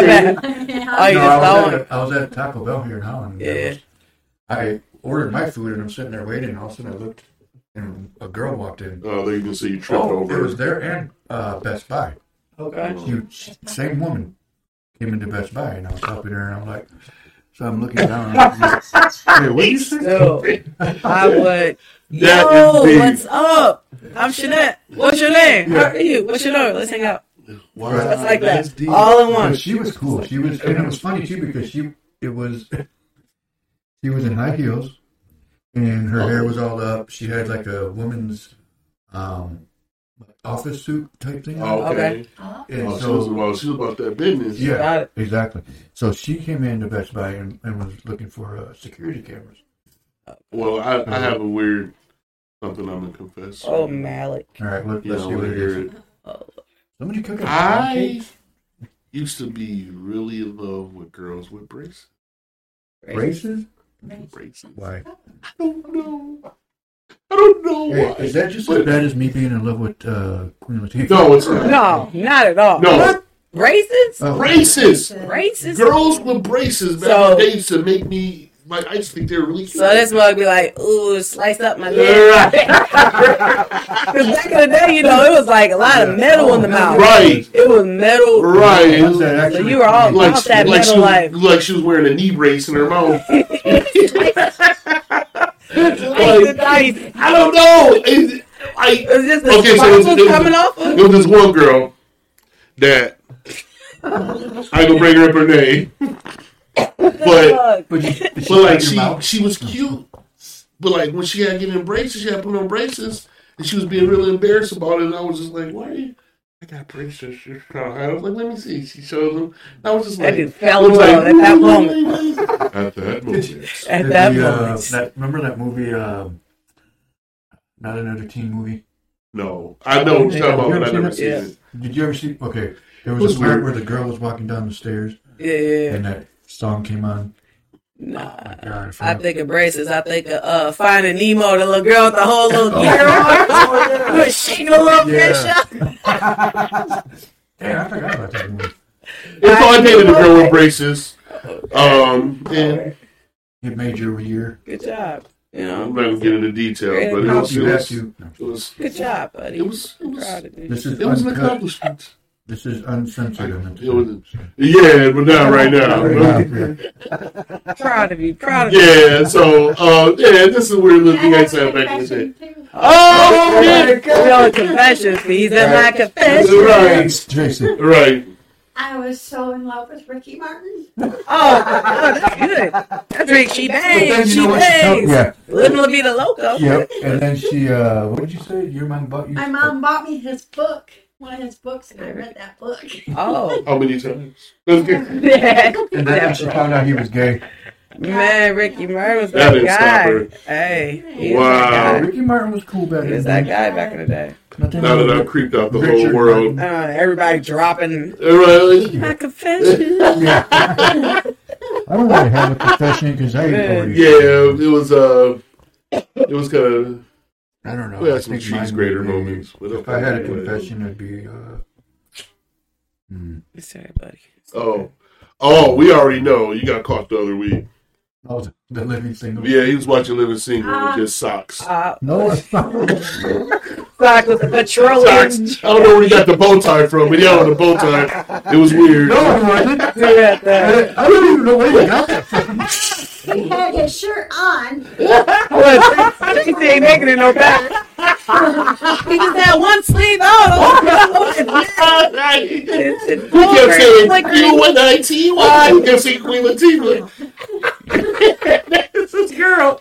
bad. Oh, you just I, saw was one. at, I was at Taco Bell here in Holland. There Yeah. was- I ordered my food and I'm sitting there waiting. And all of a sudden, I looked and a girl walked in. Oh, there you can see you tripped Oh, over. it was there and uh, Best Buy. Okay. She, same woman came into Best Buy and I was helping her and I'm like, so I'm looking down. And I'm like, [LAUGHS] hey, what did you say? So, I would. [LAUGHS] Yo, what's up? I'm Shonett. What's your name? How are you? What's your number? Let's hang out. Wow, Just like that's that. deep. All in But one. she was cool. She was, and it was funny too because she, it was, she was in high heels, and her hair was all up. She had like a woman's, um, office suit type thing. Oh, on. okay. And Oh, she was so, about she was about that business. yeah, exactly. So she came into Best Buy and, and was looking for uh, security cameras. Well, I, I have a weird something I'm gonna confess. Oh, Malik. All right, let, let's know, see what it hear is. it. Somebody cook up I used to be really in love with girls with braces. braces. Braces. Why? I don't know. I don't know Hey, why. is that just as bad as me being in love with uh, Queen Latifah? No, it's not. No, not at all. No. Braces? Oh. Braces. Braces? Girls with braces back So- in the day used to make me like I just think they're really cute. So this mug be like, ooh, slice up my leg. Right. [LAUGHS] Because back in the day, you know, it was like a lot of metal in the mouth. Right. It was metal. Right. Was So you were all Queen? about that like metal she, life. like she was wearing a knee brace in her mouth. [LAUGHS] [LAUGHS] Like the dice. I don't know. It, I, It was just the Okay, so it was- it was- coming off of There was this one girl that I ain't gonna bring her up her name, but But, but like she mouth? she was cute, but like when she had to get in braces, she had to put on braces, and she was being really embarrassed about it. And I was just like, "Why? Are you? I got braces." She's kind of high. I was like, "Let me see." She showed them. I was just that like, dude fell I in was love at that [LAUGHS] moment. At that moment. At that the, uh, moment. that, remember that movie, um, not another teen movie? No, I know what you're talking about, but I never seen Yeah. it. Did you ever see? Okay, there was was a part weird. where the girl was walking down the stairs Yeah, yeah. and that song came on. Nah. My God, I forgot- think of braces. I think of uh, Finding Nemo, the little girl with the whole little gear on. Who was shaking a little Yeah. fish. [LAUGHS] Damn, I forgot about that movie. And so I dated a girl with braces. Um, and It made your year. Good job. You know, I'm know, not gonna get into details, but it You was, it was, it was, good job, buddy. it was, it was, proud of you. This is it was an accomplishment. This is uncensored. on It was- Yeah, but not right now. [LAUGHS] Proud of you. Proud of you. Yeah, so uh, yeah, this is a weird little thing I said back in the day. Oh, yeah. We on confession fees and my That's confession. right, Jason. right. I was so in love with Ricky Martin. Oh, oh, that's good. That's Rick. She But bangs. you She know what she told- bangs. Yeah. Living La Vida Loca. Yep. And then she, uh, what did you say? Your mom bought you? My mom bought me his book, one of his books, and I read that book. Oh, How many times? Let's And then she found out he was gay. Man, Ricky Martin was That that, didn't stop guy. her. Hey, he Wow. that guy. Ricky Martin was cool back He in was the that day. guy back in the day. Nothing Now that I've creeped out the Richard whole world. Uh, everybody dropping Right. my confession. Yeah. I don't really have a confession because I already. Yeah, it was uh, it was kind of I don't know. we I had some think mine cheese grater would be- moments. If I had a confession, it'd be. Uh, hmm. Sorry, buddy. Oh, oh, we already know. You got caught the other week. Oh, the- the living single. Yeah, he was watching Living Single Ah. with just socks. Uh, No, [LAUGHS] it's not. Sock with the petroleum. Socks. I don't know where he got the bow tie from, but he had on the bow tie. It was weird. no, it wasn't. Yeah, that. I don't even know where you got that from. [LAUGHS] He had his shirt on. What? Tracy ain't making it no better. He just had one sleeve on. He It's- it's kept saying, flickering. you and I, T-Y. He kept saying Queen Latifah. That's his girl.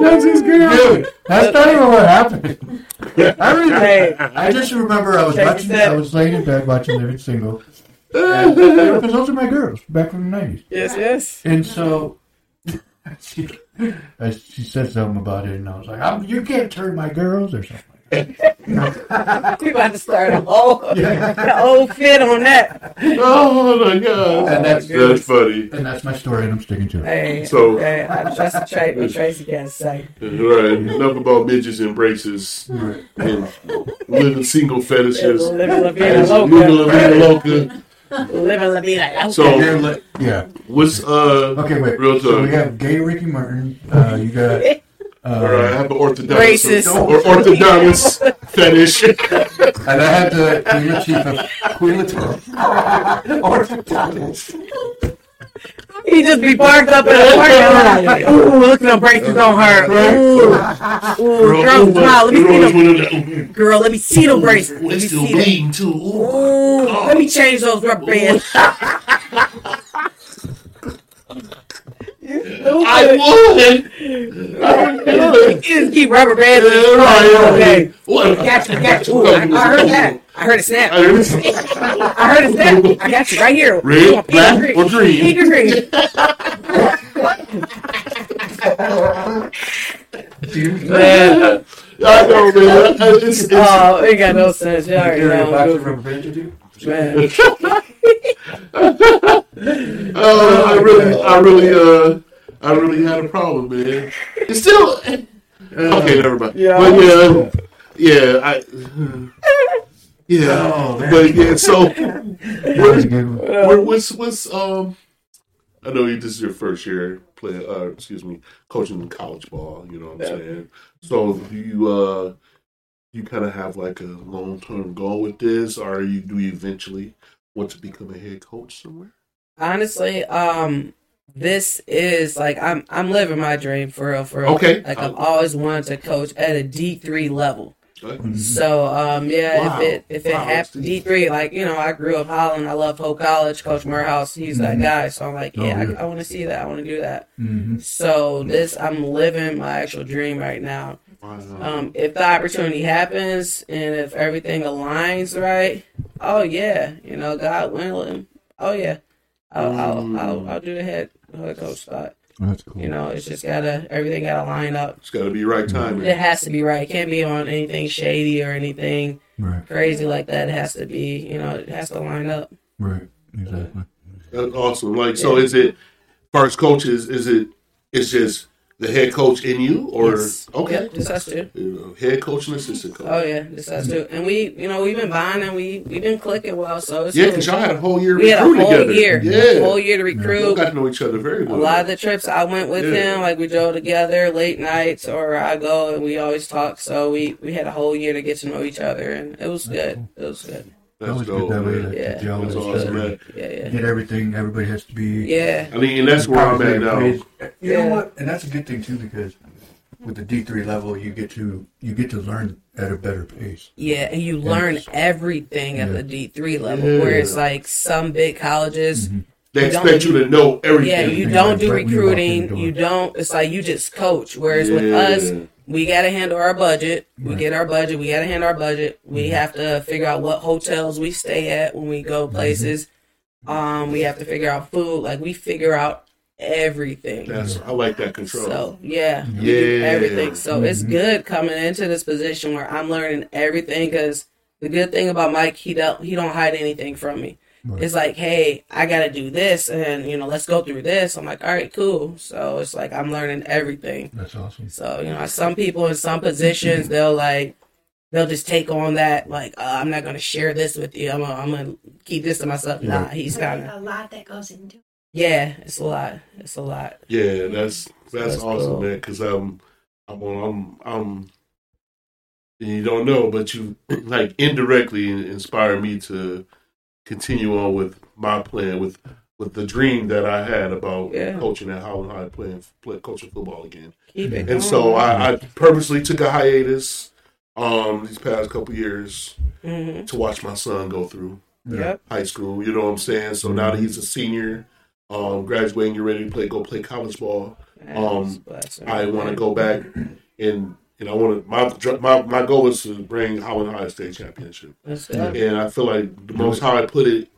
That's his girl. Dude, that's not even what happened. I don't Hey, I just remember I was watching. I was laying in bed watching Living Single. [LAUGHS] Because those are my girls back from the nineties. yes, yes. And so [LAUGHS] she, she said something about it, and I was like, I'm, "You can't turn my girls or something." We about to start a whole, [LAUGHS] Yeah. a whole fit on that. Oh my god. Oh, and that's That's funny. and that's my story, and I'm sticking to it. Hey, So- hey, I trust Tracy. What Tracy got to say. Right. Enough about bitches and braces and living single fetishes. Living la vida Living loca. [LAUGHS] la vida loca. Living la vida. So- You're li- yeah. What's uh? Okay, wait. Real So talk. we have gay Ricky Martin. Uh, you got. [LAUGHS] Uh, All right, I have the orthodontist Racist. or orthodontist fetish. [LAUGHS] And I have the Queen Latifah. Queen Latifah. He just be parked up in the [LAUGHS] parking lot. Like, ooh, look at them braces on her. Ooh, ooh, girl, smile. Let me see them. Girl, let me see them braces. Let me see them. too. Ooh, let me change those rubber bands. [LAUGHS] I would. I would. You just keep rubber bands. in Yeah, the right, front. right. Okay. What? Got you, got you. Ooh, I, I heard that. I heard it snap. I heard it. [LAUGHS] I heard it snap. I got you right here. Red, Pink black, or green? Pink or green. [LAUGHS] Man. I know, man. It's, it's, Oh, it got no sense. You already You're a box of know. rubber bands? Man. [LAUGHS] uh, I really, I really, uh, I really had a problem, man. It's still okay. Never mind. Yeah. But yeah, yeah, I. Yeah, Oh, but yeah. So, That was a good one. where, what's what's um? I know this is your first year playing. Uh, excuse me, coaching college ball. You know what I'm Yeah. saying. So do you uh, you kind of have like a long term goal with this, or you do you eventually want to become a head coach somewhere? Honestly, um, this is like I'm I'm living my dream for real, for real. Okay. Like I've always wanted to coach at a D three level. Okay. So um yeah, Wow. if it if it Wow, happened D three, like you know, I grew up Holland. I love Hope College. Coach Morehouse, he's that Mhm. guy. So I'm like, Oh, yeah, yeah. I, I want to see that. I want to do that. Mhm. So this, I'm living my actual dream right now. Wow. Um, if the opportunity happens and if everything aligns right, oh yeah, you know, God willing, oh yeah, I'll I'll, I'll, mm. I'll do the head head coach spot. That's cool. You know, it's just gotta everything gotta line up. It's got to be right timing. It has to be right. It can't be on anything shady or anything Right, crazy like that. It has to be, you know, it has to line up. right, exactly. That's awesome. Like, so is it first coaches? Is it? It's just the head coach in you, or Yes. okay, Yep, just us two. you know, head coach and assistant coach. Oh yeah, just us two. And we, you know, we've been bonding. We we've been clicking well. So it's yeah, because y'all had a whole year we had a whole together. year, Yeah, whole year to recruit. got to know each other very well. A lot of the trips I went with Yeah. him, like we drove together late nights, or I go and we always talk. So we we had a whole year to get to know each other, and it was good. It was good. That's Always dope, good that way man. to Yeah. to gel That's awesome, man. Yeah, yeah, Get everything. Everybody has to be. yeah. I mean, and that's where I'm at now. You know what? And that's a good thing too because with the D three level, you get to you get to learn at a better pace. Yeah, and you learn Yes. everything at the D three level, Yeah. where it's like some big colleges. Mm-hmm. They You don't- expect you to know everything. Yeah, you don't do right when you walk in the recruiting. You don't. It's like you just coach. Whereas with us, we got to handle our budget. We get our budget. We got to handle our budget. We have to figure out what hotels we stay at when we go places. Um, we have to figure out food. Like we figure out everything. That's I like that control. So yeah, Yeah. everything. So it's Mhm. good coming into this position where I'm learning everything. Because the good thing about Mike, he don't he don't hide anything from me. Right. It's like, hey, I got to do this, and you know, let's go through this. I'm like, all right, cool. So it's like I'm learning everything. That's awesome. So you know, some people in some positions they'll like they'll just take on that like uh, I'm not gonna share this with you. I'm gonna, I'm gonna keep this to myself. Nah, he's So kind of a lot that goes into it. yeah. It's a lot. It's a lot. Yeah, that's that's, That's awesome, cool. man. Because I'm, I'm, I'm, I'm. You don't know, but you like indirectly inspire me to continue on with my plan with with the dream that I had about Yeah. coaching at Holland High, playing play, coaching football again. Keep it. And going. so I, I purposely took a hiatus um these past couple years Mhm. to watch my son go through Yep. high school. You know what I'm saying? So now that he's a senior, um, graduating, you're ready to play, go play college ball. Um, I want to go back and and I want to my my my goal is to bring Holland High state championship. Let's. And I feel like the most how I put it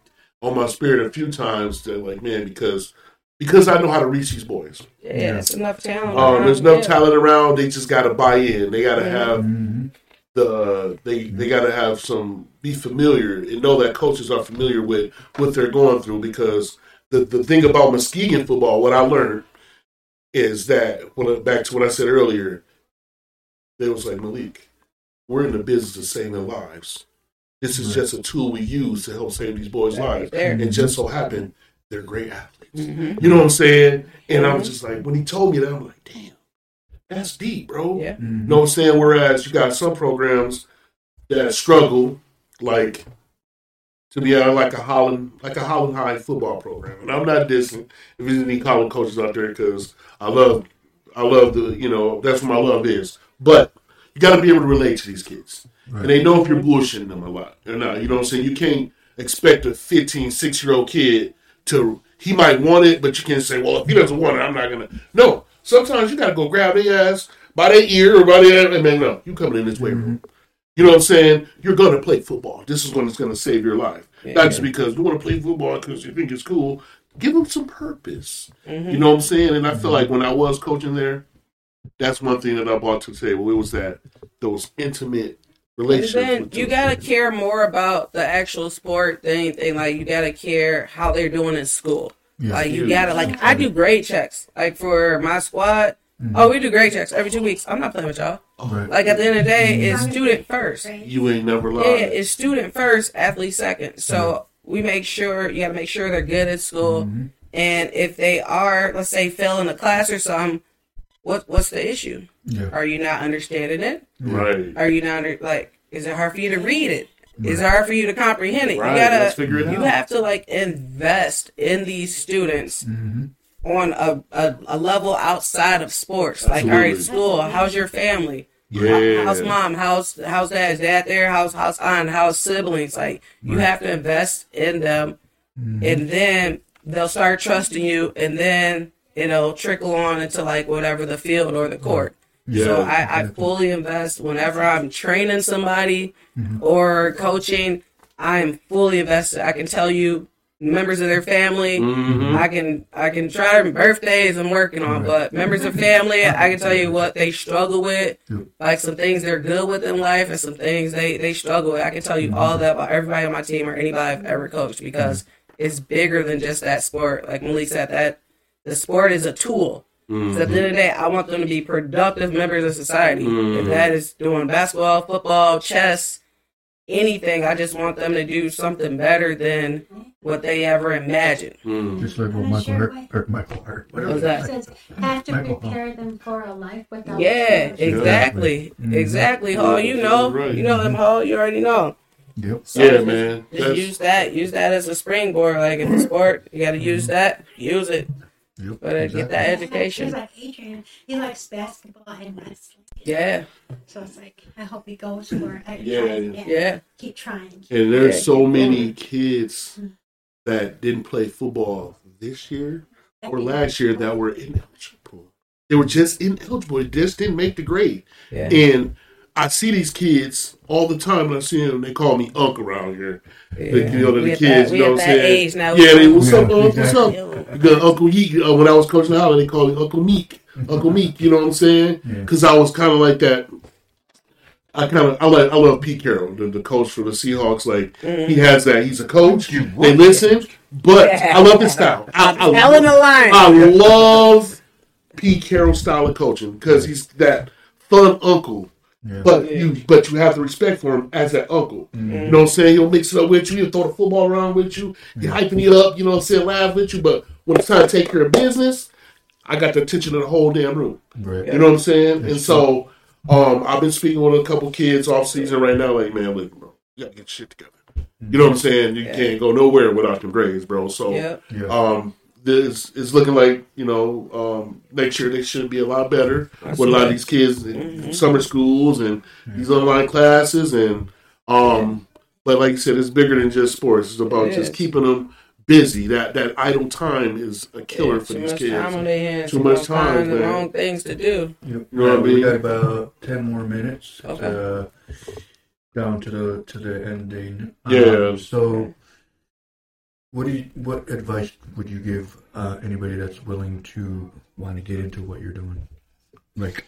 on my spirit a few times that like man because because I know how to reach these boys. Yeah, it's enough talent. Um, there's around, enough yeah. talent around. They just got to buy in. They got to Yeah. have Mhm. the they they got to have some be familiar and know that coaches are familiar with what they're going through because the the thing about Muskegon football, what I learned is that when back to what I said earlier, they was like Malik, we're in the business of saving lives. This is just a tool we use to help save these boys' lives. And just so happened they're great athletes. Mhm. You know what I'm saying? And I was Mhm. just like, when he told me that, I'm like, damn, that's deep, bro. Yeah. Mhm. You know what I'm saying? Whereas you got some programs that struggle, like to be uh, like a Holland, like a Holland High football program. And I'm not dissing if there's any Holland coaches out there because I love, I love the, you know, that's what my love is. But you got to be able to relate to these kids, and they know if you're bullshitting them a lot or not. You know what I'm saying? You can't expect a 15, 6 year old kid to. He might want it, but you can't say, "Well, if he doesn't want it, I'm not gonna." No, sometimes you got to go grab their ass by their ear or by their. I mean, no, you coming in this weight room. You know what I'm saying? You're gonna play football. This is when it's gonna save your life. Not just because you want to play football because you think it's cool. Give them some purpose. Mm-hmm. You know what I'm saying? And I feel like when I was coaching there, that's one thing that I brought to the table. It was that those intimate relationships. you gotta kids. care more about the actual sport than anything. Like you gotta care how they're doing in school. Yeah. Like you gotta like I do grade checks. Like for my squad, oh we do grade checks every two weeks. I'm not playing with y'all. Right. Like at the end of the day, it's student first. You ain't never lied. Yeah, it's student first, athlete second. So we make sure you gotta make sure they're good at school. Mm-hmm. And if they are, let's say, failing a class or something, what what's the issue? Yeah. Are you not understanding it? right. Are you not under, like? Is it hard for you to read it? it? Is it hard for you to comprehend it? Right. You gotta Let's figure it you out. have to like invest in these students Mhm. on a, a, a level outside of sports. Like, all right, school. How's your family? Yeah. How's mom? How's how's dad? Is dad there? How's how's aunt? How's siblings? Like you have to invest in them, and then they'll start trusting you, and then it'll trickle on into like whatever the field or the court. Yeah. So I, I fully invest whenever I'm training somebody mm-hmm. or coaching. I'm fully invested. I can tell you members of their family. Mhm. I can I can try their birthdays I'm working on, but members of family, I can tell you what they struggle with, Yep. like some things they're good with in life and some things they they struggle with. I can tell you mm-hmm. all that about everybody on my team or anybody I've ever coached because mm-hmm. it's bigger than just that sport. Like Malik said, that the sport is a tool. So at the end of the day, I want them to be productive members of society. If that is doing basketball, football, chess, anything, I just want them to do something better than what they ever imagined. Mm. Just like what Michael Hurt, or Michael Hurt. What was that? It says have to Michael, huh? prepare them for a life without Yeah, sports. exactly, Mhm. exactly. Hall, you know, Right. you know them. Hall, you already know. Yep. So Yeah, just- man. Just That's- use that. Use that as a springboard. Like in the [LAUGHS] sport, you got to use that. Use it. Yep. But uh, get exactly. that He's education. like Adrian. He likes basketball and wrestling. Yeah, So it's like I hope he goes for it. Yeah, yeah. Keep trying. And there's Yeah, so many going. kids that didn't play football this year or last year that were ineligible. They were just ineligible. They just didn't make the grade. Yeah. And I see these kids all the time. And I see them. They call me Unc around here. yeah. The, you know, the We at kids. that- you know what I'm saying? age now. Yeah. They, what's up, Yeah, Unc? What's up? The Uncle Yeek. Uh, when I was coaching Howard, they called me Uncle Meek. Uncle Meek. You know what I'm saying? Yeah. Because I was kind of like that. I kind of I like I love Pete Carroll, the, the coach for the Seahawks. Like he has that. He's a coach. They listen, but I love his style. I, I, Telling the line. I love Pete Carroll's style of coaching because he's that fun uncle. Yeah. But you but you have the respect for him as that uncle. You know what I'm saying? He'll mix it up with you, he'll throw the football around with you, he's hyping you up, you know what I'm saying, laugh with you, but when it's time to take care of business, I got the attention of the whole damn room. Right. You know what I'm saying? And so um I've been speaking with a couple kids off season right now, like, man, look, bro, you gotta get shit together. You know what I'm saying? You Yeah. can't go nowhere without them grades, bro. So Yep. Yeah. um, this is looking like you know um, next year they should be a lot better with a lot of these kids in summer schools and these online classes and um, but like you said, it's bigger than just sports. It's about It just is. keeping them busy. That that idle time is a killer Yeah, for too these much kids. time on their hands. Too Too much much time, time. The man. wrong things to do. Yep. You know what I We mean? got about ten more minutes. Okay. Uh, down to the to the ending. Yeah. Um, so, what do you, what advice would you give uh, anybody that's willing to want to get into what you're doing? Like,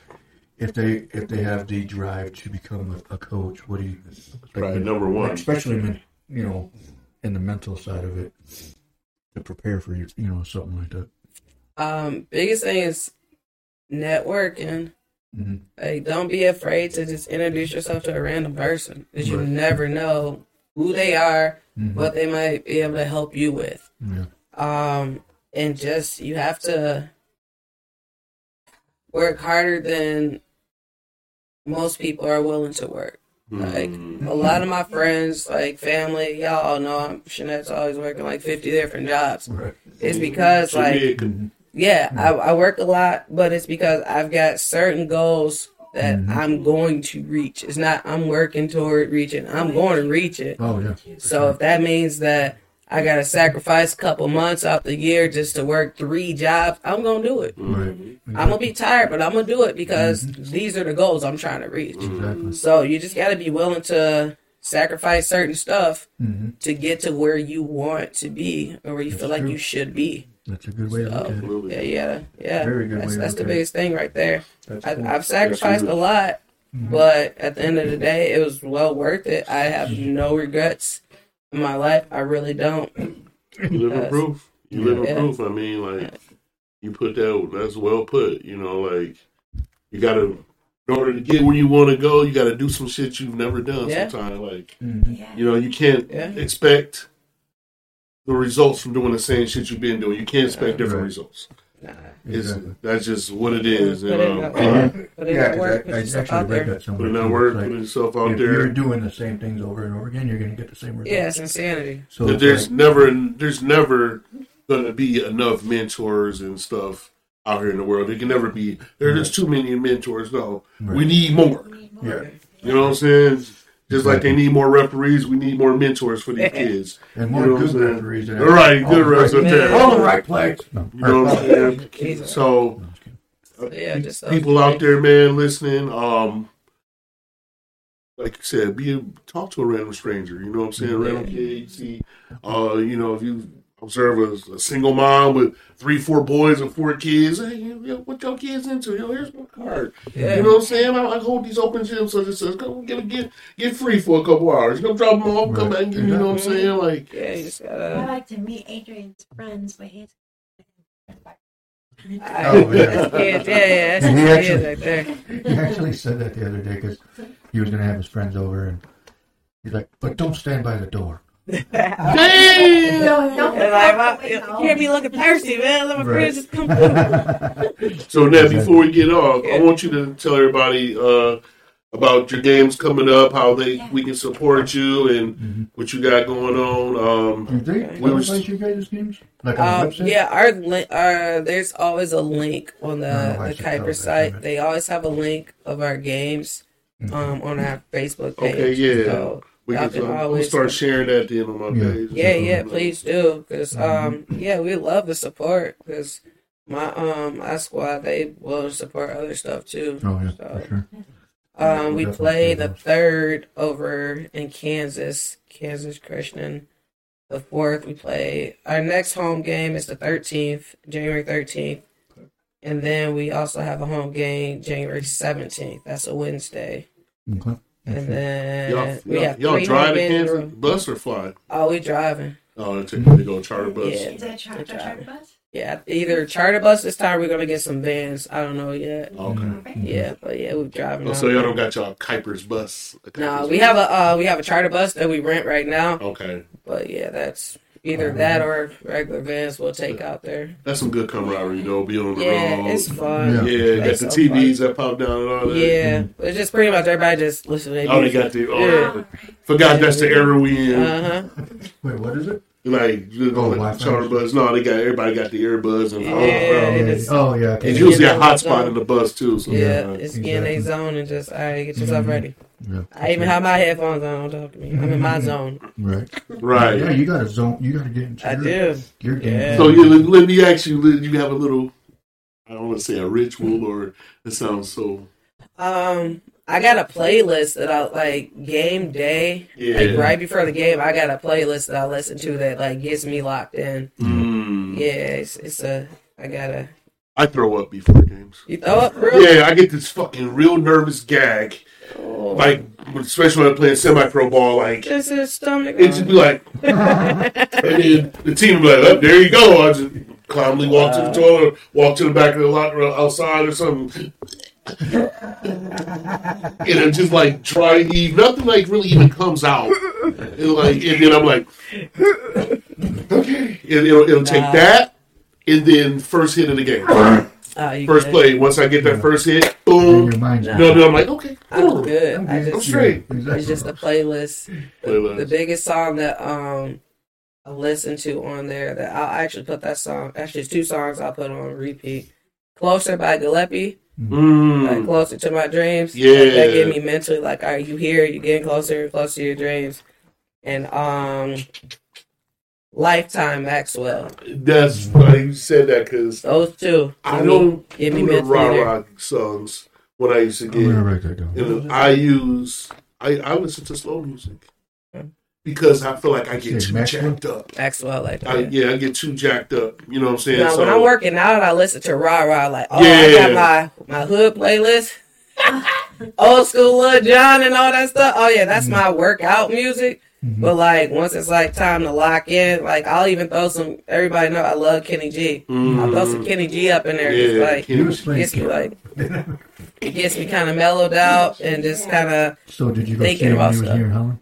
if they if they have the drive to become a, a coach, what do you? Like, Right, number one. especially men- you know, in the mental side of it, to prepare for you, you know, something like that. Um, biggest thing is networking. hmm Like, don't be afraid to just introduce yourself to a random person because you Right. never know who they are, hmm what they might be able to help you with. Yeah. Um, and just you have to work harder than most people are willing to work. Like Mm. a lot of my friends, like family, y'all all know I'm Shonett's always working like fifty different jobs. Right. It's because To like me, it could- Mhm. yeah, I, I work a lot, but it's because I've got certain goals that Mhm. I'm going to reach. It's not I'm working toward reaching. I'm going to reach it. Oh yeah. So if that means that I got to sacrifice a couple months out the year just to work three jobs, I'm going to do it. Right. I'm going to be tired, but I'm going to do it because these are the goals I'm trying to reach. Exactly. So you just got to be willing to sacrifice certain stuff hmm to get to where you want to be or where you feel like true. you should be. That's a good way to look at it. Yeah, yeah, yeah. Very good That's, way that's the at it. biggest thing right there. That's I, cool. I've sacrificed a lot, but at the end of the day, it was well worth it. I have no regrets in my life. I really don't. You live in proof. You live in Yeah. proof. I mean, like you put that. That's well put. You know, like you got to. In order to get where you want to go, you got to do some shit you've never done. Yeah. Sometimes, like Mhm. Yeah. you know, you can't Yeah. expect the results from doing the same shit you've been doing. You can't expect different Right. results. Nah. It's, Exactly. that's just what it is. Put And, in um, that Yeah. work. Put in Yeah, that work. 'cause Put I, I actually out read there. that somewhere. putting that too. work, like, putting yourself out if you're doing the same things over and over again, you're going to get the same results. Yeah, it's insanity. So That it's there's like, never, there's never gonna be enough mentors and stuff out here in the world. There can never be. There's just too many mentors. No, we Right. need more. yeah, You know what I'm saying? Just like they need more referees, we need more mentors for these kids. and more You know good I'm saying? referees. All right, all good the right- refs out there. All the right plays. No, You know what I'm saying? Jesus. So, uh, Yeah, just those people out there, man, listening. Um, like you said, be talk to a random stranger. You know what I'm saying? Random kid, you see. Uh, you know, if you observe a, a single mom with three, four boys and four kids, hey, you know, what your kids into? You know, here's my card. Yeah. You know what I'm saying? I, I hold these open gyms so it says, go get get get free for a couple hours. You know, drop them off, come back and give me. You know what I'm mm-hmm. saying? Like, Yeah, you just I gotta. like to meet Adrian's friends, but he's. Oh, [LAUGHS] yeah. that's. Yeah, yeah, he actually- right there. He actually said that the other day because he was going to have his friends over and he's like, but don't stand by the door. Damn. Don't, don't And like, my, you hear me looking thirsty, man. Let my Right. friends just come through. So now, before we get off, I want you to tell everybody uh, about your games coming up, how they we can support you, and Mhm. what you got going on. Um, Do they We was- televise you guys' games? Like on Um, the website? yeah, our link, our there's always a link on the I the should Kuyper tell that, site. They always have a link of our games Mhm. um on our Facebook page. Okay, yeah. So, we Y'all can can uh, we'll always- start sharing that then on my Yeah. page. yeah, yeah, please do, because Mm-hmm. um yeah, we love the support because my um my squad they will support other stuff too. Oh yeah, So, for sure. Um, we Definitely play the those. third over in Kansas, Kansas Christian. The fourth we play. Our next home game is the thirteenth, January thirteenth, and then we also have a home game January seventeenth. That's a Wednesday, Okay. And then Y'all, we y'all, have y'all drive to a Kansas? row. Bus or fly? Oh, we driving. Oh, they take they go charter bus. Yeah. Is it a, char- a Good job. charter bus? Yeah, either charter bus this time. We're gonna get some vans. I don't know yet. Okay. Yeah, but yeah, we're driving. Oh, so y'all don't got y'all Kuyper's bus? a No, Kuyper's we bus? have a uh, we have a charter bus that we rent right now. Okay, But yeah, that's either that or regular vans we'll take out there. that's some good camaraderie though. Be on the Yeah, road. it's fun. Yeah. yeah, got It's the so TVs that pop down and all that. Yeah, it's just pretty much everybody just listen to Oh, they got the. Oh, Yeah. Forgot that's the era we in. Uh huh. Wait, what is it? Like you know, Oh, like Wi-Fi. charter bus. No, they got everybody got the earbuds and Yeah, oh, it bro. is. Oh yeah. It's Okay. usually a Yeah, hot zone. spot in the bus too. So Yeah, Yeah, it's getting a zone and just all right, get yourself Mhm. ready. Yeah. I even have my headphones on. Don't talk to me. I'm in my zone. Right. right. Yeah, you got to zone. You got to get into I your, do. your game. Yeah. So you let, let me ask you. let- You have a little. I don't want to say a ritual or it sounds so. Um, I got a playlist that I like game day. Yeah. Like right before the game, I got a playlist that I listen to that like gets me locked in. Mm. Yeah, it's, it's a. I gotta. I throw up before games. You throw up, really? Yeah, I get this fucking real nervous gag. Oh, Like, especially when I'm playing semi pro ball, like, just his stomach. it just be like, [LAUGHS] and then the team be like, oh, there you go. I just calmly walk to the toilet, walk to the back of the locker room outside or something. And I'm just like dry heave. Nothing like really even comes out. And like, and then I'm like, okay. And it'll, it'll take Nah. that, and then first hit of the game, Oh, first good. play. Once I get that first hit, boom. your. No, no, I'm like, okay, I'm good. I'm I good. I'm just, straight. Exactly. it's just a playlist. The, Playlist. the biggest song that um I listen to on there that I'll actually put that song. Actually, it's two songs I'll put on repeat. Closer by Goapele, like Mm. closer to my dreams. Yeah. Like, that get me mentally like, are you here? You getting closer and closer to your dreams. And um, Lifetime Maxwell. That's funny you said that because Those two. I give me- don't give me do the mentally rah there. rah songs What I used to I'm get. write that down. You I use I I listen to slow music. Because I feel like I get too jacked up. Maxwell like that. I, yeah, I get too jacked up. You know what I'm saying? Now, so, when I'm working out, I listen to rah rah. Like, oh, yeah. I got my my hood playlist, [LAUGHS] old school Lil Jon and all that stuff. Oh yeah, that's my workout music. Mhm. But like once it's like time to lock in, like I'll even throw some. Everybody know I love Kenny G. I'll throw some Kenny G up in there. yeah, Just like You was playing. gets me like [LAUGHS] it gets me kind of mellowed out and just kind of. So did you go see Thinking him about when he was stuff. here in Holland?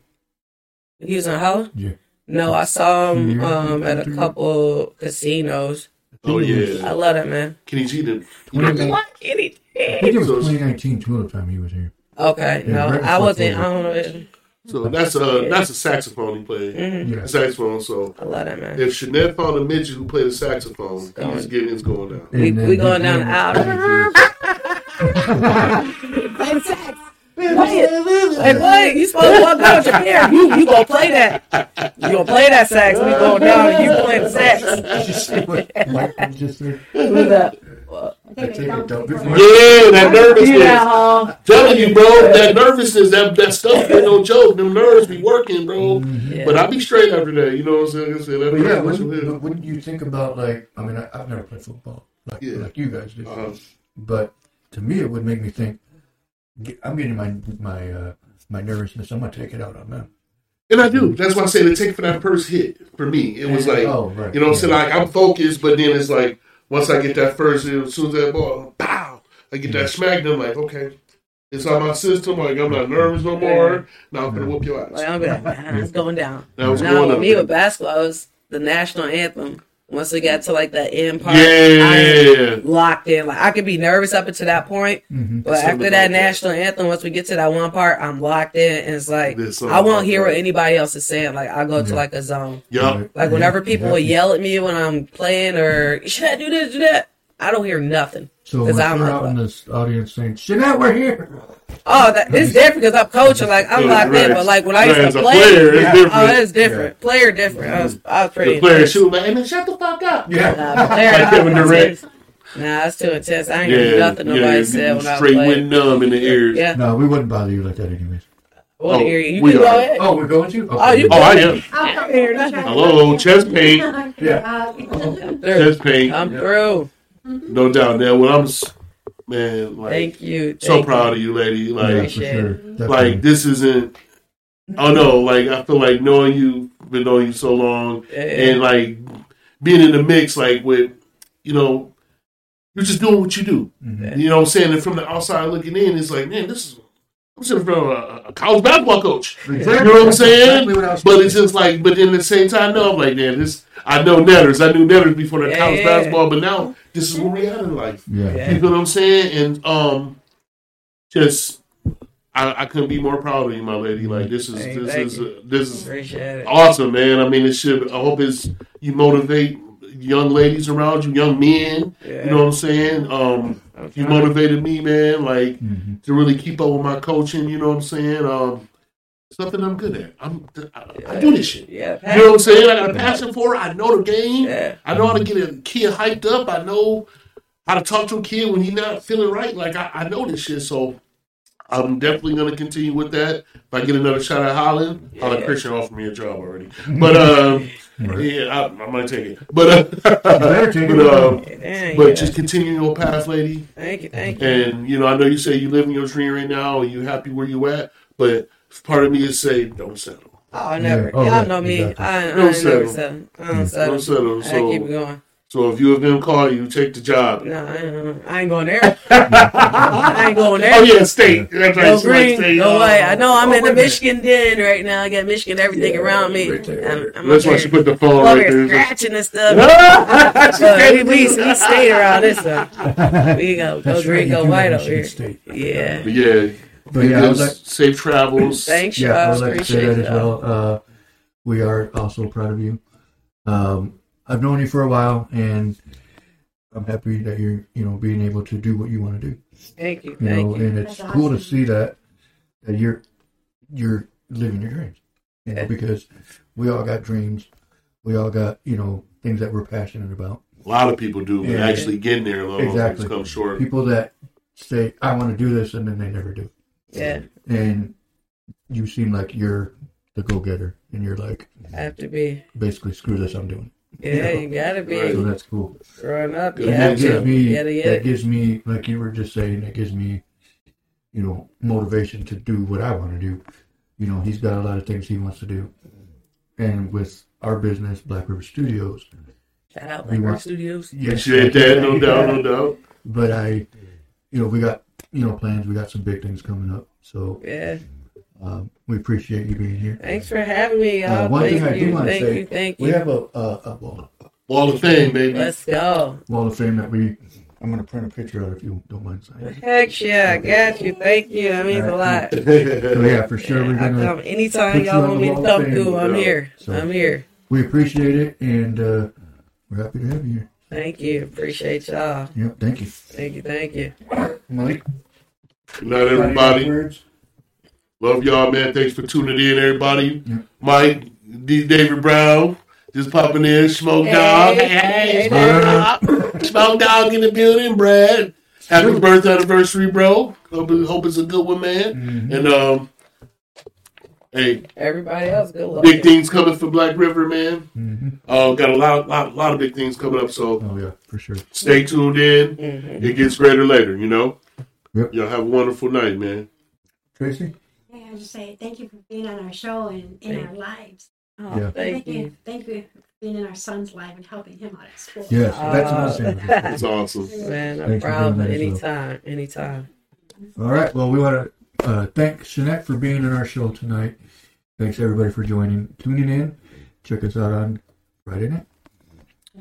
He was in Holland. Yeah. No, I saw him um, at a couple casinos. oh yeah, I love that man. Kenny G did. Twenty- What Kenny? I G? think it was So- 2019 Tulip time he was here. Okay, Yeah, no, right I wasn't. I don't know. So that's a that's a saxophone he played. hmm Yeah. Saxophone. So I love that man. if Chanel found a midget who played a saxophone, he's getting his going down. We- And then we going his down name [LAUGHS] the was- Play sax. Play it. You supposed to walk down with your parents. You you gonna play that? You gonna play that sax? We going down and you playing the sax? What Mike just said. Who's that? I take it down. Yeah, that You nervousness. that? Telling you, bro, that nervousness, that that stuff ain't no joke. Them nerves be working, bro. Yeah. But I be straight after that. You know what I'm saying? Like I said, that But yeah, nervousness when, but when you think about like, I mean, I, I've never played football like Yeah. like you guys did, hit. Uh, but to me, it would make me think. Get- I'm getting my my uh, my nervousness. I'm gonna take it out on them. and I do. That's why I say the take for that first hit for me. It was like, oh right, you know what I'm saying? Like I'm focused, but then it's like once I get that first, as soon as that ball, pow, I get that smack. Then I'm like, okay, it's on my system. Like I'm not nervous no more. Now I'm gonna whoop your Like ass. I'm be like, man, it's going down. Now it's Now going with up. me with basketball, it was the national anthem. Once we got to like the end part, I Yeah. locked in. Like I could be nervous up until that point, hmm but There's after that about that. national anthem, once we get to that one part, I'm locked in, and it's like I won't hear that. what anybody else is saying. Like I go to like a zone. Yup. Like whenever people will yell at me when I'm playing or should I do this, do that, I don't hear nothing. So when I'm we're out in this audience saying, "Shonett, we're here," Oh, that, it's [LAUGHS] different because I'm coaching. Like I'm Yeah, locked in, but like when I used to play, player, it's different. oh, it's different. Player different. I was, I was pretty. The player intense. shoot like, hey man, shut the fuck up. yeah, Nah, player, Like I- Kevin I was Durant. serious. Nah, it's too intense. I ain't gonna do Yeah, nothing nobody yeah, said when I played. straight play. went numb in the ears. Yeah, No, we wouldn't bother you like that anyways. what Oh, area? You we can go are. ahead. Oh, we're going to? Oh, you Oh, I am. [LAUGHS] I'll come Here, here. Hello, chest pain. [LAUGHS] Yeah. Chest pain. I'm through. No doubt. Now, when I'm, s- man, like, Thank you. so Thank proud of you, lady. Yeah, Like, for sure. like this isn't. Oh no! Like I feel like knowing you, been knowing you so long, Yeah. and like being in the mix, like with, you know, you're just doing what you do. Mhm. You know what I'm saying? And from the outside looking in, it's like, man, this is. I'm sitting in of a, a college basketball coach. Exactly. You know what I'm saying? Exactly what But it's just like, but then at the same time, no, I'm like, man, this. I know Netters. I knew Netters before the Yeah, college yeah. basketball, but now this is where we at in life. Yeah. Yeah. You know what I'm saying? And um, just I, I couldn't be more proud of you, my lady. Like this is Hey, this is uh, this is awesome, man. I mean, it should. I hope it's you motivate young ladies around you, young men. Yeah. You know what I'm saying? Um, I'm you motivated me, man. Like Mhm. to really keep up with my coaching. You know what I'm saying? Um, something I'm good at. I'm I, I do this shit. Yeah. You know what I'm saying? I got a passion for it. I know the game. Yeah. I know how to get a kid hyped up. I know how to talk to a kid when he's not feeling right. Like I, I know this shit, so I'm definitely gonna continue with that. If I get another shot at Holland, I'll let Yeah. Christian offer me a job already. But um, [LAUGHS] Right. yeah, I, I might take it. But uh, better take it. but um, Dang, but just continue your path, lady. thank you. Thank you. And you know, I know you say you live in your dream right now and you happy where you at, but part of me is say don't settle. Oh, I never. Yeah. Oh, Y'all know me. exactly. I, I Don't ain't never settle. settle. I don't settle. Don't settle. I keep it So going. So if you of them call you, take the job. No, I ain't, I ain't going there. I ain't going there. Oh yeah, state. That's right. Go somebody green, say, go white. I know I'm oh, in the. Michigan den right now. I got Michigan everything Yeah, around me. right there, I'm, right I'm That's up why she put the phone up right here there. scratching and stuff. [LAUGHS] That's But we, we, we stayed around this stuff. [LAUGHS] We go, go That's green, right, go you do white have over here. State. Yeah. But yeah, But yeah, I like, safe travels. [LAUGHS] Thanks, yeah, I y'all. would like to say Appreciate that as well. Uh, we are also proud of you. Um, I've known you for a while, and I'm happy that you're, you know, being able to do what you want to do. Thank you. You Thank know, you. and it's That's cool to see that that you're you're living your dreams. You know, Yeah. because we all got dreams. We all got, you know, things that we're passionate about. A lot of people do, but Yeah. actually getting there, though, Exactly. come short. People that say, I want to do this, and then they never do. Yeah. And you seem like you're the go getter, and you're like, "I Have to be. basically, screw this, I'm doing Yeah, you gotta be. Right. So that's cool. Growing up, you Yeah, And have that gives to. me, You gotta get that it. gives me, like you were just saying, that gives me, you know, motivation to do what I want to do. You know, he's got a lot of things he wants to do. And with our business, Black River Studios, Shout out We Black want- Rock Studios. Appreciate that, no doubt, no doubt. [LAUGHS] But I, you know, we got, you know, plans. We got some big things coming up. So Yeah. Um, we appreciate you being here. Thanks for having me. Uh, one thank thing I do you. wanna say, you. Thank We you. have a, a, a wall, Wall of Fame, baby. Let's go. wall of fame that we, I'm going to print a picture out if you don't mind signing. Heck yeah, I got you. Thank you. That means a lot. [LAUGHS] So yeah, for sure, we're going to come anytime put you y'all want me to Wall of come Fame, through. I'm here. So- I'm here. We appreciate it, and uh, we're happy to have you here. Thank you. Appreciate y'all. Yep, thank you. Thank you. Thank you. Mike? Good night, everybody. Words? Love y'all, man. Thanks for tuning in, everybody. Yeah. Mike, D. David Brown, just popping in. Smoke Dog. Hey, Hey, hey, Smoke Dog. Smoke Dog in the building, Brad. Happy birth anniversary, bro. Hope, hope it's a good one, man. Mhm. And, um, hey, Everybody else, good luck. big things coming for Black River, man. Mhm. Uh, got a lot, lot, lot of big things coming up, so Oh, yeah, for sure. stay tuned in. Mhm. It gets greater later, you know? Yep. Y'all have a wonderful night, man. Tracy? Yeah, I just say thank you for being on our show and in Thank our lives. Oh, Yeah. Thank you. Thank you for being in our son's life and helping him out at school. Yes, that's Uh, [LAUGHS] another. That's [LAUGHS] awesome. Man, I'm Thanks for proud. doing that as well. Anytime. Anytime. All right. Well, we want to uh, thank Shonett for being in our show tonight. Thanks everybody for joining, tuning in. Check us out on Friday night.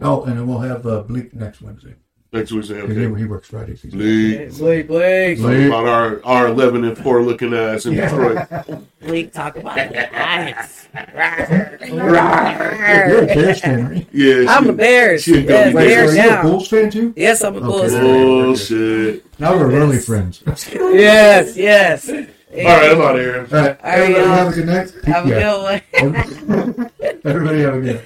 Oh, and then we'll have uh, Bleak next Wednesday. Next Wednesday, 'Cause okay. He, he works Fridays. He's- Bleak. Blake, Blake. Talking about our, our 11 and 4 looking ass in Detroit. [LAUGHS] Blake, talk about the Giants. [LAUGHS] You're a Bears fan, right? Yeah, I'm she- a Bears. she a Yes, dummy Wait, so Bears are you a down. Bulls fan too? Yes, I'm a Okay. Bulls fan. Bullshit. Now we're really friends. All [LAUGHS] Yes, yes. All right, I'm out of here. right. All right, Everybody y'all. have a good night. Have a good one. Everybody have a good night.